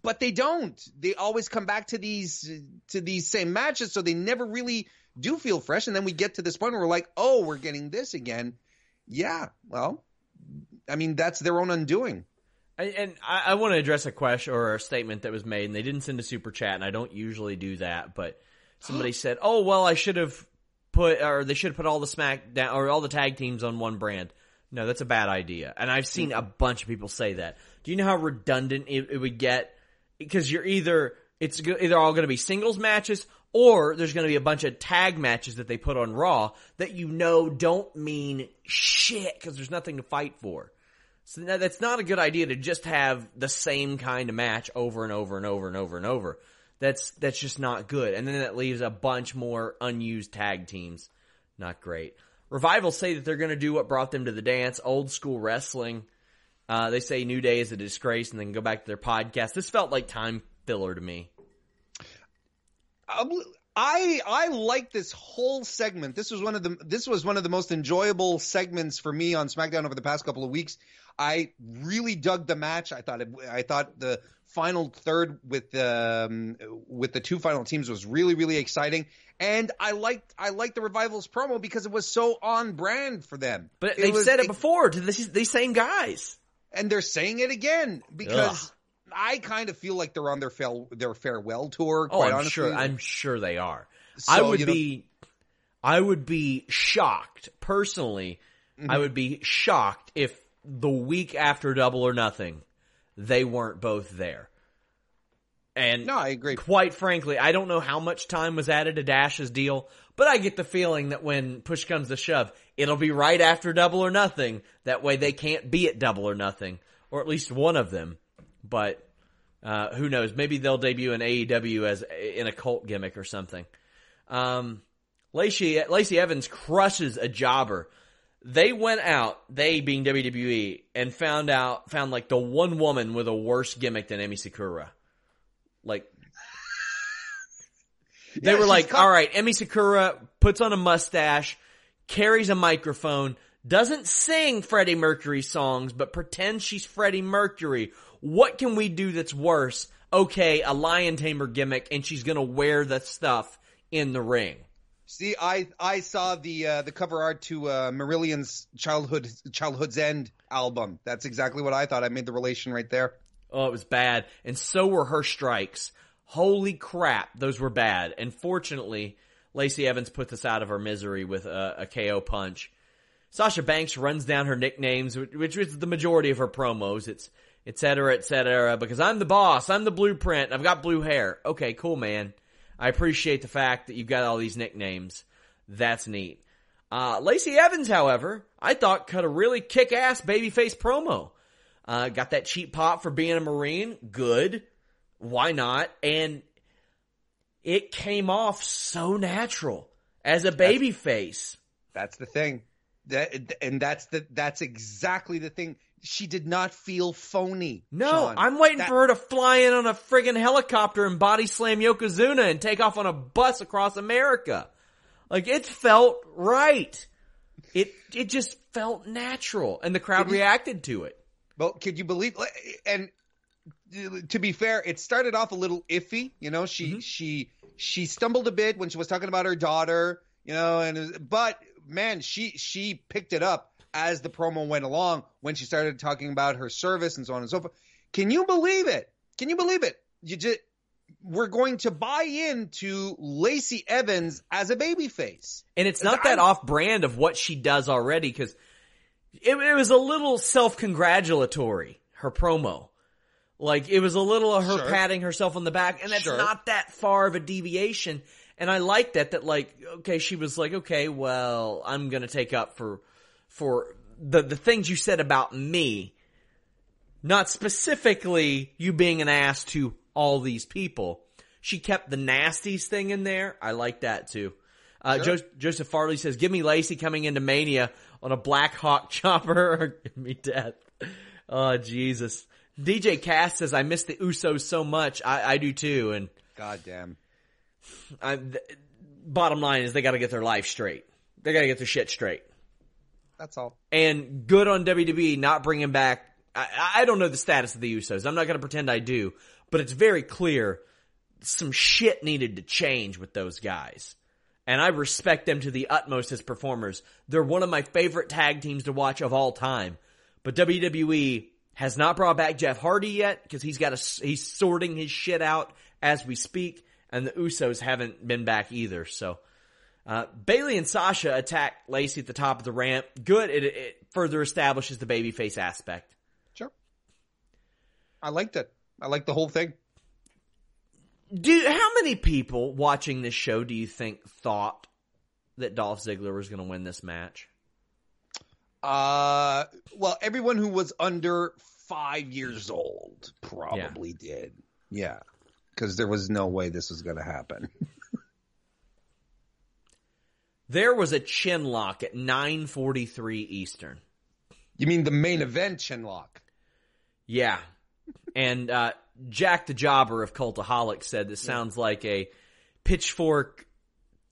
But they don't. They always come back to these to these same matches, so they never really do feel fresh. And then we get to this point where we're like, oh, we're getting this again. Yeah, well, I mean, that's their own undoing. And I, I, want to address a question or a statement that was made, and they didn't send a super chat, and I don't usually do that, but somebody said, "Oh, well, I should have put, or they should have put all the smack down or all the tag teams on one brand." No, that's a bad idea, and I've seen hmm. a bunch of people say that. Do you know how redundant it, it would get? Because you're either it's either all going to be singles matches or there's going to be a bunch of tag matches that they put on Raw that you know don't mean shit because there's nothing to fight for. So that's not a good idea to just have the same kind of match over and over and over and over and over. That's that's just not good. And then that leaves a bunch more unused tag teams. Not great. Revival say that they're going to do what brought them to the dance, old school wrestling. Uh, they say New Day is a disgrace, and then go back to their podcast. This felt like time filler to me. I I like this whole segment. This was one of the this was one of the most enjoyable segments for me on SmackDown over the past couple of weeks. I really dug the match. I thought it, I thought the final third with the um, with the two final teams was really really exciting, and I liked I liked the revivals promo because it was so on brand for them. But they've said it, it before to this, these same guys, and they're saying it again because. Ugh I kind of feel like they're on their fail, their farewell tour. oh, I'm honestly. sure. I'm sure they are. So, I would you know, be, I would be shocked personally. Mm-hmm. I would be shocked if the week after Double or Nothing, they weren't both there. And No, I agree. quite frankly, I don't know how much time was added to Dash's deal, but I get the feeling that when push comes to shove, it'll be right after double or nothing. That way they can't be at double or nothing, or at least one of them. But, uh, who knows? Maybe they'll debut in AEW as in a cult gimmick or something. Um, Lacey, Lacey Evans crushes a jobber. They went out, they being WWE, and found out, found like the one woman with a worse gimmick than Emi Sakura. Like, they Yeah, were like, all right, Emi Sakura puts on a mustache, carries a microphone, doesn't sing Freddie Mercury songs, but pretends she's Freddie Mercury. What can we do that's worse? Okay, a lion tamer gimmick, and she's gonna wear the stuff in the ring. See, I I saw the uh, the cover art to uh, Marillion's childhood childhood's end album. That's exactly what I thought. I made the relation right there. Oh, it was bad. And so were her strikes. Holy crap, those were bad. And fortunately, Lacey Evans put us out of our misery with a, a KO punch. Sasha Banks runs down her nicknames, which, which is the majority of her promos. It's et cetera, et cetera, because I'm the boss, I'm the blueprint, I've got blue hair. Okay, cool, man. I appreciate the fact that you've got all these nicknames. That's neat. Uh, Lacey Evans, however, I thought cut a really kick-ass babyface promo. Uh, got that cheap pop for being a Marine. Good. Why not? And it came off so natural as a baby face. That's the thing. That and that's the that's exactly the thing. She did not feel phony. No, Sean. I'm waiting That- for her to fly in on a friggin' helicopter and body slam Yokozuna and take off on a bus across America. Like it felt right. It it just felt natural, and the crowd you- reacted to it. Well, could you believe? And to be fair, it started off a little iffy. You know, she Mm-hmm. she she stumbled a bit when she was talking about her daughter. You know, and but man, she she picked it up as the promo went along when she started talking about her service and so on and so forth. Can you believe it? Can you believe it? You just we're going to buy into Lacey Evans as a babyface. And it's not that off brand of what she does already because it, it was a little self congratulatory, her promo. Like it was a little of her Sure. patting herself on the back and that's Sure. not that far of a deviation. And I like that, that like, okay, she was like, okay, well, I'm gonna take up for, for the, the things you said about me. Not specifically you being an ass to all these people. She kept the nasties thing in there. I like that too. Uh, Sure. Jo- Joseph Farley says, "Give me Lacey coming into Mania on a Black Hawk chopper, or give me death." Oh Jesus! DJ Cass says, "I miss the Usos so much. I, I do too." And God damn. I, th- bottom line is, they got to get their life straight. They got to get their shit straight. That's all. And good on WWE not bringing back. I, I don't know the status of the Usos. I'm not going to pretend I do, but it's very clear some shit needed to change with those guys. And I respect them to the utmost as performers. They're one of my favorite tag teams to watch of all time. But WWE has not brought back Jeff Hardy yet because he's got a, he's sorting his shit out as we speak. And the Usos haven't been back either. So, uh, Bailey and Sasha attack Lacey at the top of the ramp. Good. It, it further establishes the babyface aspect. Sure. I liked it. I liked the whole thing. Do how many people watching this show do you think thought that Dolph Ziggler was going to win this match? Uh, well, everyone who was under five years old probably did. Yeah, because there was no way this was going to happen. There was a chin lock at 9:43 Eastern. You mean the main event, Chinlock? Yeah. And uh, Jack the Jobber of Cultaholic said this sounds like a pitchfork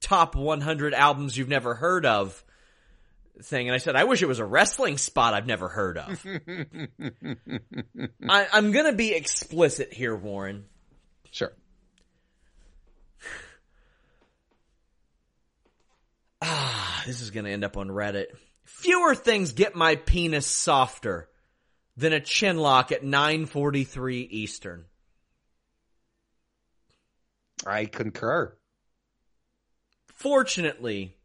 top 100 albums you've never heard of thing. And I said, I wish it was a wrestling spot I've never heard of. I, I'm going to be explicit here, Warren. Sure. Ah, this is going to end up on Reddit. Fewer things get my penis softer than a chin lock at 9:43 Eastern. I concur. Fortunately,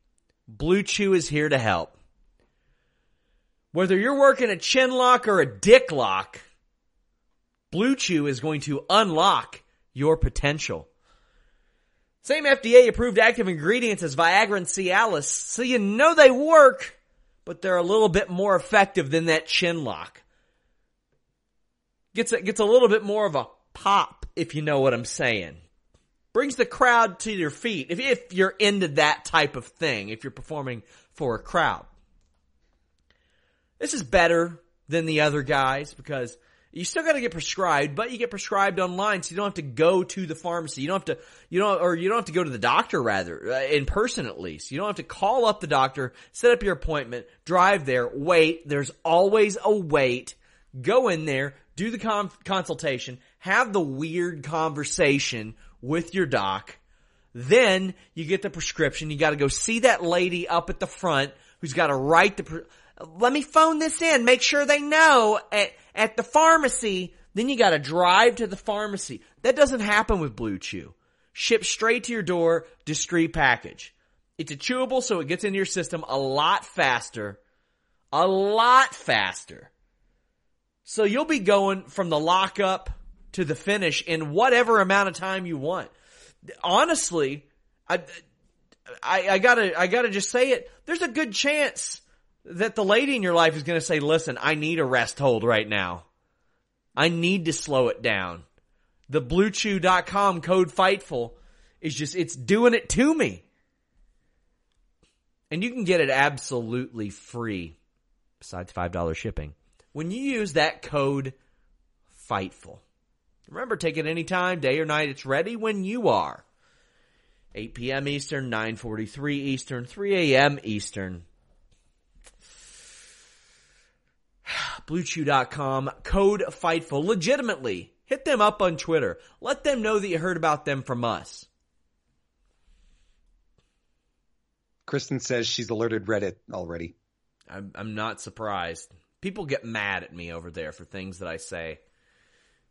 Blue Chew is here to help. Whether you're working a chin lock or a dick lock, Blue Chew is going to unlock your potential. Same FDA approved active ingredients as Viagra and Cialis, so you know they work, but they're a little bit more effective than that chin lock. Gets a, gets a little bit more of a pop, if you know what I'm saying. Brings the crowd to your feet, if, if you're into that type of thing, if you're performing for a crowd. This is better than the other guys because you still got to get prescribed, but you get prescribed online, so you don't have to go to the pharmacy. You don't have to, you don't, or you don't have to go to the doctor rather, uh, in person at least. You don't have to call up the doctor, set up your appointment, drive there, wait. There's always a wait. Go in there, do the con- consultation, have the weird conversation with your doc. Then you get the prescription. You got to go see that lady up at the front who's got to write the. Pre- Let me phone this in. Make sure they know at at the pharmacy. Then you got to drive to the pharmacy. That doesn't happen with Blue Chew. Shipped straight to your door, discreet package. It's a chewable, so it gets into your system a lot faster. A lot faster. So you'll be going from the lockup to the finish in whatever amount of time you want. Honestly, I, I, I gotta, I gotta just say it. There's a good chance that the lady in your life is gonna say, listen, I need a rest hold right now. I need to slow it down. The bluechew.com code FIGHTFUL is just, it's doing it to me. And you can get it absolutely free besides $5 shipping when you use that code FIGHTFUL. Remember, take it anytime, day or night. It's ready when you are. 8 p.m. Eastern, 9:43 Eastern, 3 a.m. Eastern. BlueChew.com, code FIGHTFUL. Legitimately, hit them up on Twitter. Let them know that you heard about them from us. Kristen says she's alerted Reddit already. I'm, I'm not surprised. People get mad at me over there for things that I say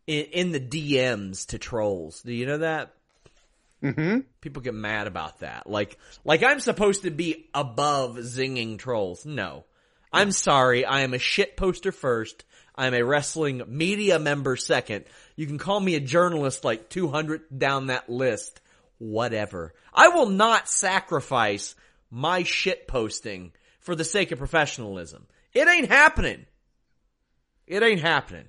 in, in the DMs to trolls. Do you know that? Mm-hmm. People get mad about that. Like, like I'm supposed to be above zinging trolls. No. I'm sorry. I am a shit poster first. I'm a wrestling media member second. You can call me a journalist like 200 down that list. Whatever. I will not sacrifice my shit posting for the sake of professionalism. It ain't happening. It ain't happening.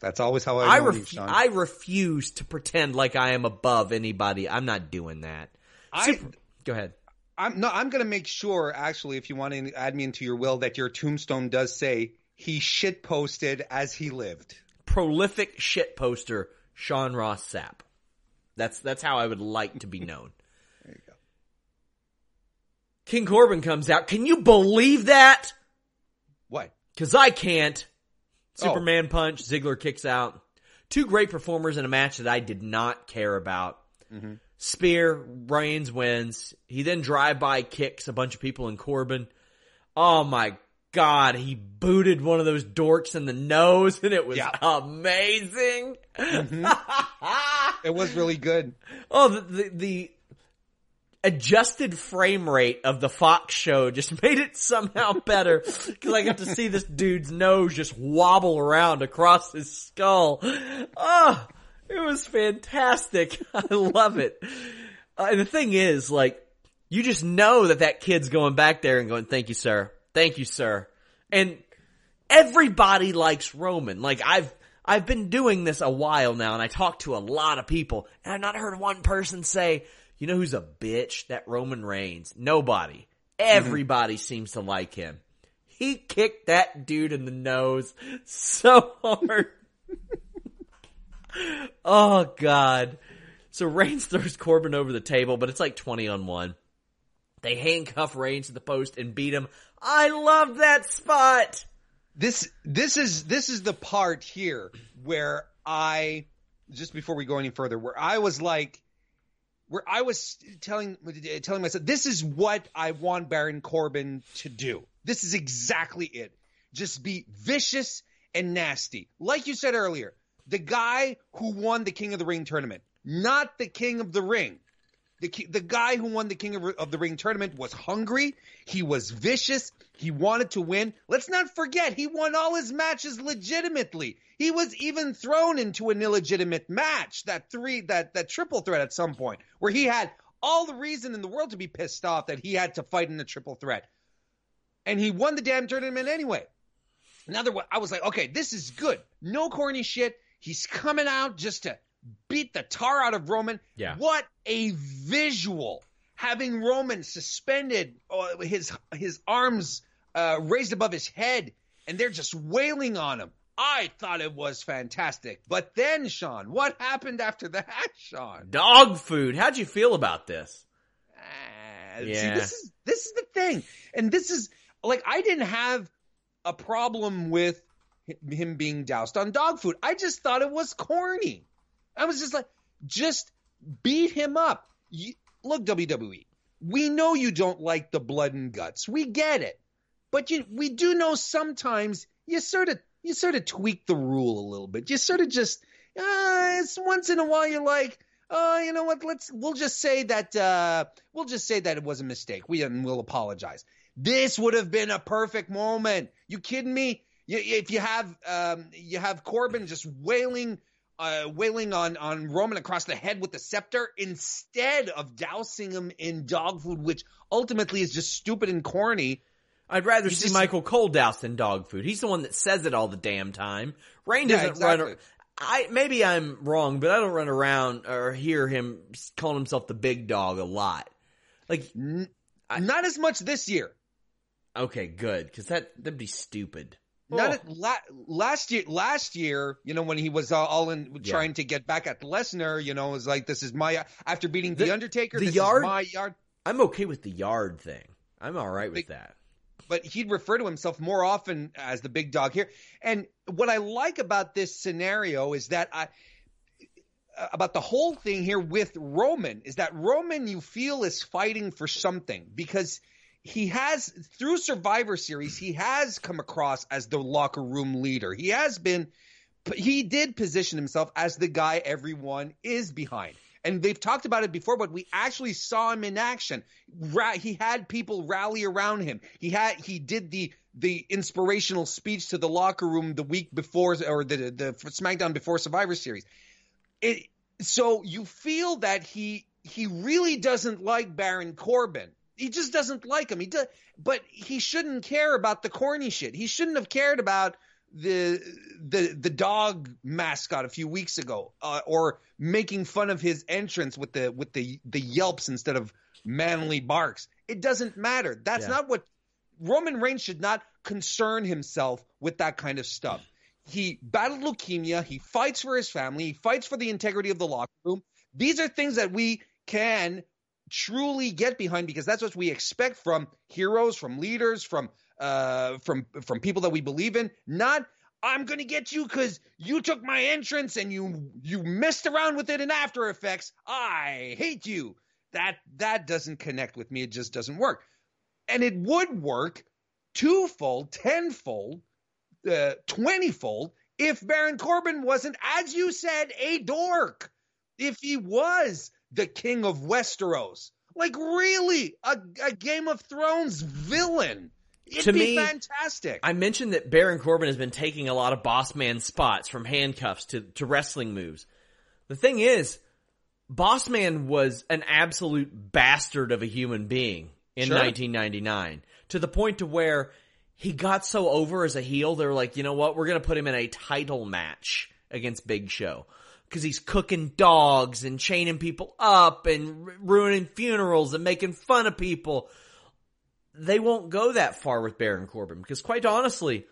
That's always how I. I, know you. I refuse to pretend like I am above anybody. I'm not doing that. I- Super- Go ahead. I'm no. I'm going to make sure, actually, if you want to add me into your will, that your tombstone does say he shit posted as he lived. Prolific shit poster, Sean Ross Sapp. That's that's how I would like to be known. There you go. King Corbin comes out. Can you believe that? What? Cause I can't. Oh. Superman punch, Ziggler kicks out. Two great performers in a match that I did not care about. Mm-hmm. Spear, Reigns wins. He then drive-by kicks a bunch of people in Corbin. Oh my god, he booted one of those dorks in the nose and it was Yeah. amazing. Mm-hmm. It was really good. Oh, the, the, the adjusted frame rate of the Fox show just made it somehow better because I got to see this dude's nose just wobble around across his skull. Oh, it was fantastic. I love it. Uh, and the thing is, like, you just know that that kid's going back there and going, thank you, sir. Thank you, sir. And everybody likes Roman. Like I've I've been doing this a while now and I talk to a lot of people and I've not heard one person say, you know who's a bitch? That Roman Reigns. Nobody. Everybody seems to like him. He kicked that dude in the nose so hard. oh god. So Reigns throws Corbin over the table, but it's like 20 on 1. They handcuff Reigns to the post and beat him. I love that spot. This this is this is the part here where I just before we go any further, where I was like, where I was telling telling myself, this is what I want Baron Corbin to do. This is exactly it. Just be vicious and nasty, like you said earlier. The guy who won the King of the Ring tournament, not the King of the Ring. The the guy who won the King of, of the Ring tournament was hungry. He was vicious. He wanted to win. Let's not forget he won all his matches legitimately. He was even thrown into an illegitimate match, that three that that triple threat at some point, where he had all the reason in the world to be pissed off that he had to fight in a triple threat. And he won the damn tournament anyway. Another one, I was like, okay, this is good. No corny shit. He's coming out just to beat the tar out of Roman. Yeah. What a visual. Having Roman suspended, uh, his his arms uh, raised above his head, and they're just wailing on him. I thought it was fantastic. But then, Sean, what happened after that, Sean? Dog food. How'd you feel about this? See, Yeah. this is this is the thing, and this is like I didn't have a problem with him being doused on dog food. I just thought it was corny. I was just like, just beat him up. You, look, WWE, we know you don't like the blood and guts. We get it, but you, we do know sometimes you sort of you sort of tweak the rule a little bit. You sort of just uh, it's once in a while you're like, oh, you know what? Let's we'll just say that uh, we'll just say that it was a mistake. We and we'll apologize. This would have been a perfect moment. You kidding me? You, if you have um, you have Corbin just wailing. Uh, wailing on on Roman across the head with the scepter instead of dousing him in dog food, which ultimately is just stupid and corny. I'd rather see just- Michael Cole doused than dog food. He's the one that says it all the damn time. Rain doesn't exactly. run. I maybe I'm wrong, but I don't run around or hear him calling himself the big dog a lot. Like, N- Not as much this year. okay, good, because that that'd be stupid. Not Oh. la- last year. Last year, you know, when he was uh, all in Yeah. trying to get back at Lesnar, you know, it was like, "This is my after beating the, The- Undertaker. the this yard- is my yard." I'm okay with the yard thing. I'm all right with that. But he'd refer to himself more often as the big dog here. And what I like about this scenario is that I uh, about the whole thing here with Roman is that Roman you feel is fighting for something because he has through Survivor Series he has come across as the locker room leader. He has been he did position himself as the guy everyone is behind. And they've talked about it before, but we actually saw him in action. He had people rally around him. He had he did the the inspirational speech to the locker room the week before or the the SmackDown before Survivor Series. It so you feel that he he really doesn't like Baron Corbin. He just doesn't like him. He does, but he shouldn't care about the corny shit. He shouldn't have cared about the the the dog mascot a few weeks ago, uh, or making fun of his entrance with the with the the yelps instead of manly barks. It doesn't matter. That's Yeah. not what Roman Reigns should not concern himself with that kind of stuff. He battled leukemia. He fights for his family. He fights for the integrity of the locker room. These are things that we can truly get behind because that's what we expect from heroes, from leaders, from uh, from from people that we believe in. Not I'm going to get you because you took my entrance and you you messed around with it in After Effects. I hate you. That that doesn't connect with me. It just doesn't work. And it would work twofold, tenfold, uh, twentyfold if Baron Corbin wasn't, as you said, a dork. If he was the king of Westeros, like really a, a Game of Thrones villain, it'd To be me, fantastic. I mentioned that Baron Corbin has been taking a lot of boss man spots from handcuffs to, to wrestling moves. The thing is, Boss Man was an absolute bastard of a human being in Sure. 1999 to the point to where he got so over as a heel. They were like, you know what? We're going to put him in a title match against Big Show because he's cooking dogs and chaining people up and r- ruining funerals and making fun of people. They won't go that far with Baron Corbin because quite honestly,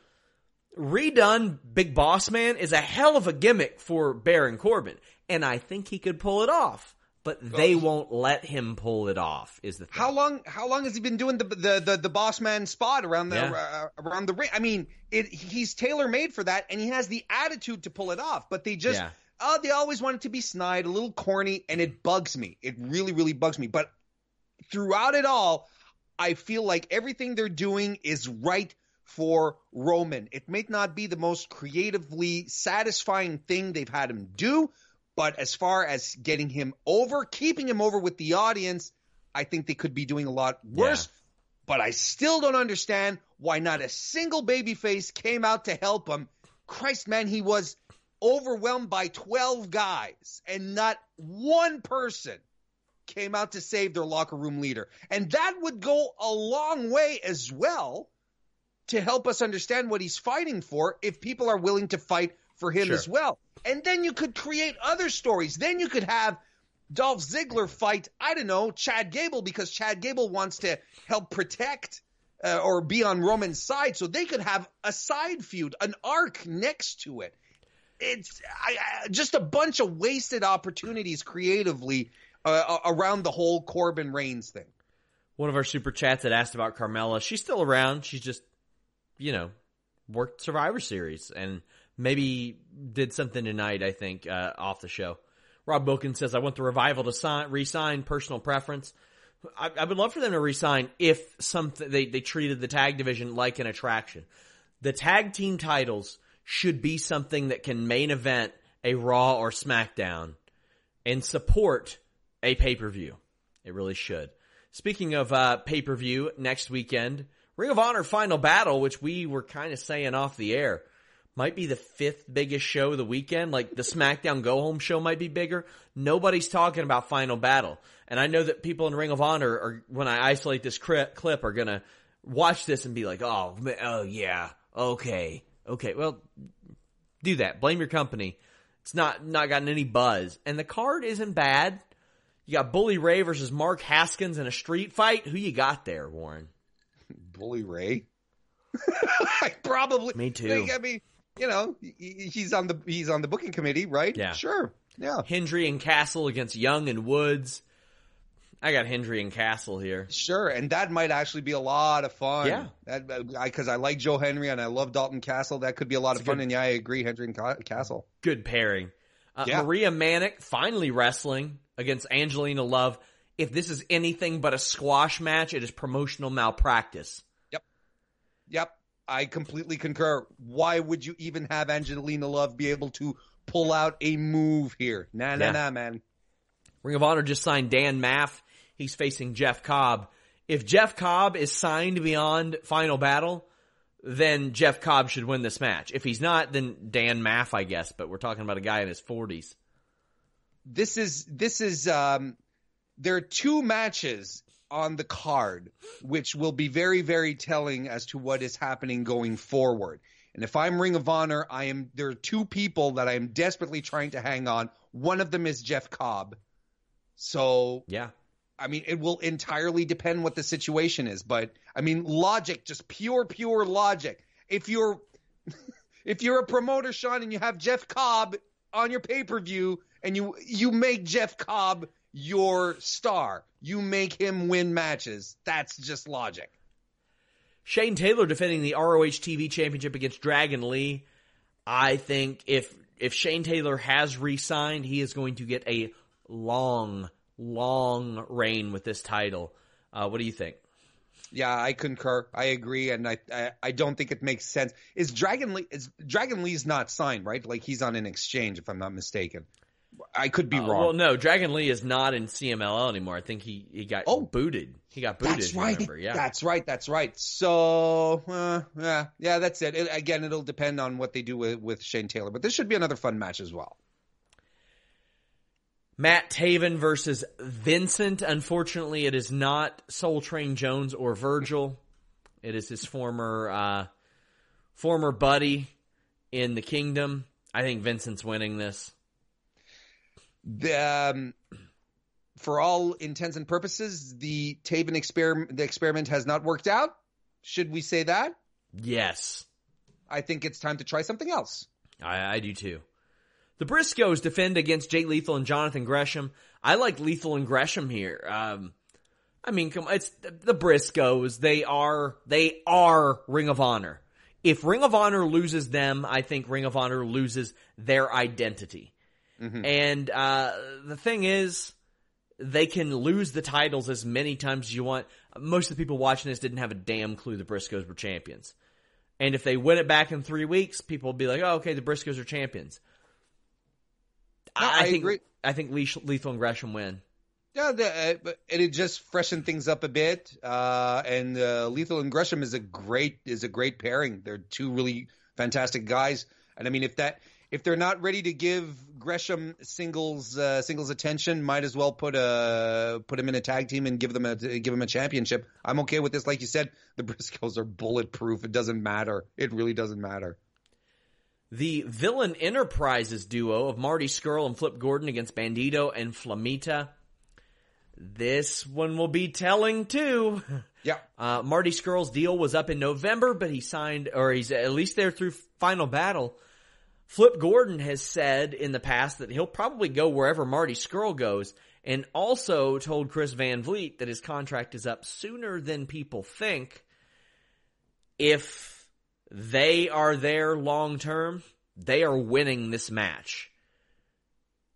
redone Big Boss Man is a hell of a gimmick for Baron Corbin, and I think he could pull it off. But they won't let him pull it off. Is the thing. How long? How long has he been doing the the the, the boss man spot around the Yeah. uh, around the ring? I mean, it, he's tailor made for that, and he has the attitude to pull it off. But they just Yeah. Oh, they always want it to be snide, a little corny, and it bugs me. It really, really bugs me. But throughout it all, I feel like everything they're doing is right for Roman. It may not be the most creatively satisfying thing they've had him do, But as far as getting him over, keeping him over with the audience, I think they could be doing a lot worse. Yeah. But I still don't understand why not a single babyface came out to help him. Christ, man, he was overwhelmed by 12 guys and not one person came out to save their locker room leader. And that would go a long way as well to help us understand what he's fighting for if people are willing to fight for him sure. as well. And then you could create other stories. Then you could have Dolph Ziggler fight, I don't know, Chad Gable because Chad Gable wants to help protect uh, or be on Roman's side. So they could have a side feud, an arc next to it. It's I, I, just a bunch of wasted opportunities creatively uh, around the whole Corbin Reigns thing. One of our super chats had asked about Carmella. She's still around. She's just, you know, worked Survivor Series and maybe did something tonight. I think uh, off the show. Rob Wilkins says, "I want the revival to sign, resign personal preference." I, I would love for them to resign if something they they treated the tag division like an attraction. The tag team titles should be something that can main event a Raw or SmackDown and support a pay per view. It really should. Speaking of uh, pay per view, next weekend, Ring of Honor Final Battle, which we were kind of saying off the air, might be the fifth biggest show of the weekend. Like the SmackDown Go Home show might be bigger. Nobody's talking about Final Battle. And I know that people in Ring of Honor are, when I isolate this clip, are gonna watch this and be like, oh, oh yeah, okay, okay. Well, do that. Blame your company. It's not, not gotten any buzz. And the card isn't bad. You got Bully Ray versus Mark Haskins in a street fight. Who you got there, Warren? Bully Ray? I probably. Me too. I mean, you know, he's on the he's on the booking committee, right? Yeah, sure. Yeah, Hendry and Castle against Young and Woods. I got Hendry and Castle here. Sure, and that might actually be a lot of fun. Yeah, because I, I, like Joe Hendry and I love Dalton Castle. That could be a lot it's of fun. Good, and yeah, I agree, Hendry and Castle. Good pairing. Uh, yeah. Maria Manic finally wrestling against Angelina Love. If this is anything but a squash match, it is promotional malpractice. Yep. Yep. I completely concur. Why would you even have Angelina Love be able to pull out a move here? Nah, nah, yeah. nah, man. Ring of Honor just signed Dan Maff. He's facing Jeff Cobb. If Jeff Cobb is signed beyond Final Battle, then Jeff Cobb should win this match. If he's not, then Dan Maff, I guess. But we're talking about a guy in his forties. This is this is um, there are two matches on the card, which will be very, very telling as to what is happening going forward. And if I'm Ring of Honor, I am there are two people that I am desperately trying to hang on. One of them is Jeff Cobb. So yeah, I mean, it will entirely depend what the situation is. But I mean, logic, just pure, pure logic. If you're if you're a promoter, Sean, and you have Jeff Cobb on your pay per view, and you you make Jeff Cobb your star. You make him win matches. That's just logic. Shane Taylor defending the ROH TV championship against Dragon Lee. I think if if Shane Taylor has re-signed, he is going to get a long, long reign with this title. Uh, what do you think? Yeah, I concur. I agree, and I, I, I don't think it makes sense. Is Dragon Lee is Dragon Lee's not signed, right? Like he's on an exchange, if I'm not mistaken. I could be uh, wrong. Well, no, Dragon Lee is not in CMLL anymore. I think he, he got oh, booted. He got booted. That's right. Remember. Yeah, that's right. That's right. So uh, yeah, yeah, that's it. it. Again, it'll depend on what they do with, with Shane Taylor, but this should be another fun match as well. Matt Taven versus Vincent. Unfortunately, it is not Soul Train Jones or Virgil. It is his former uh, former buddy in the Kingdom. I think Vincent's winning this the, um, for all intents and purposes, the Taven experiment, the experiment has not worked out. Should we say that? Yes. I think it's time to try something else. I, I do too. The Briscoes defend against Jay Lethal and Jonathan Gresham. I like Lethal and Gresham here. Um, I mean, come on, it's the Briscoes. They are, they are Ring of Honor. If Ring of Honor loses them, I think Ring of Honor loses their identity. Mm-hmm. And uh, the thing is, they can lose the titles as many times as you want. Most of the people watching this didn't have a damn clue the Briscoes were champions. And if they win it back in three weeks, people will be like, oh, okay, the Briscoes are champions. I, I think agree. I think Lethal and Gresham win. Yeah, the, uh, but it just freshened things up a bit. Uh, and uh, Lethal and Gresham is a great is a great pairing. They're two really fantastic guys. And I mean, if that if they're not ready to give Gresham singles uh, singles attention, might as well put a put him in a tag team and give them a give him a championship. I'm okay with this. Like you said, the Briscoes are bulletproof. It doesn't matter. It really doesn't matter. The Villain Enterprises duo of Marty Scurll and Flip Gordon against Bandito and Flamita. This one will be telling too. Yeah. Uh, Marty Scurll's deal was up in November, but he signed, or he's at least there through final battle. Flip Gordon has said in the past that he'll probably go wherever Marty Scurll goes, and also told Chris Van Vliet that his contract is up sooner than people think. If they are there long term, they are winning this match.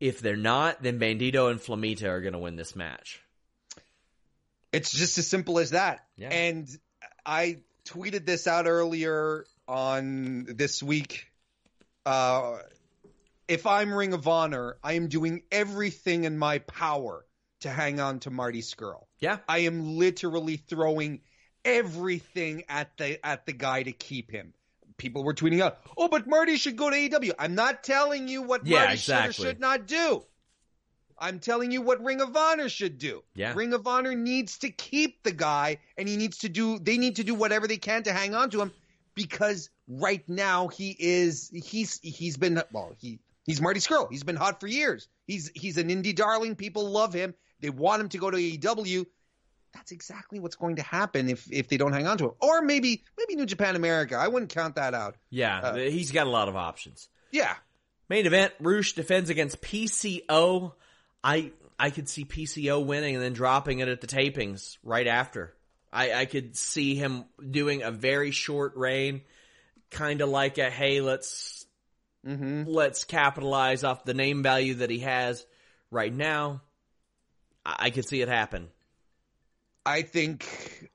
If they're not, then Bandito and Flamita are going to win this match. It's just as simple as that. Yeah. And I tweeted this out earlier on this week. Uh, if I'm Ring of Honor, I am doing everything in my power to hang on to Marty Scurll. Yeah. I am literally throwing everything at the at the guy to keep him. People were tweeting out, "Oh, but Marty should go to AEW." I'm not telling you what Yeah, Marty exactly. should or should not do. I'm telling you what Ring of Honor should do. Yeah. Ring of Honor needs to keep the guy, and he needs to do. They need to do whatever they can to hang on to him, because right now he is. He's he's been well. He he's Marty Scurll. He's been hot for years. He's he's an indie darling. People love him. They want him to go to AEW. That's exactly what's going to happen if if they don't hang on to him. Or maybe maybe New Japan America. I wouldn't count that out. Yeah, Uh, he's got a lot of options. Yeah. Main event: Rush defends against PCO. I I could see PCO winning and then dropping it at the tapings right after. I I could see him doing a very short reign, kind of like a hey, let's hmm let's capitalize off the name value that he has right now. I, I could see it happen. I think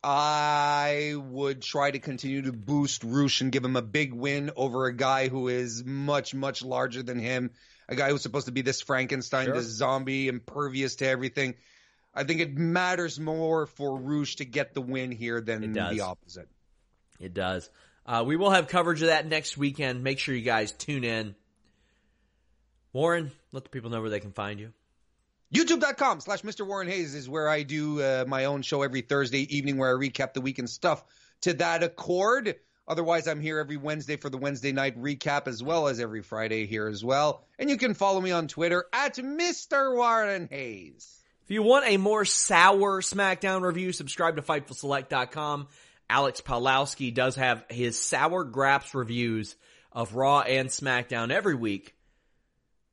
I would try to continue to boost Rush and give him a big win over a guy who is much, much larger than him. A guy who's supposed to be this Frankenstein, Sure. this zombie, impervious to everything. I think it matters more for Rush to get the win here than the opposite. It does. Uh, we will have coverage of that next weekend. Make sure you guys tune in. Warren, let the people know where they can find you. YouTube.com slash Mr. Warren Hayes is where I do uh, my own show every Thursday evening where I recap the weekend stuff to that accord. Otherwise, I'm here every Wednesday for the Wednesday night recap as well as every Friday here as well. And you can follow me on Twitter at Mr. Warren Hayes. If you want a more sour SmackDown review, subscribe to FightfulSelect.com. Alex Pawlowski does have his sour graps reviews of Raw and SmackDown every week.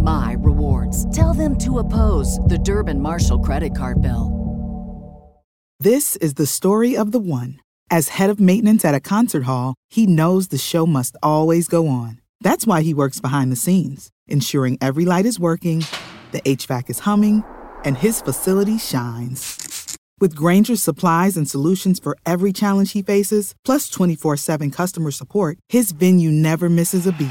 my rewards. Tell them to oppose the Durbin Marshall credit card bill. This is the story of the one. As head of maintenance at a concert hall, he knows the show must always go on. That's why he works behind the scenes, ensuring every light is working, the HVAC is humming, and his facility shines. With Grainger's supplies and solutions for every challenge he faces, plus 24 7 customer support, his venue never misses a beat.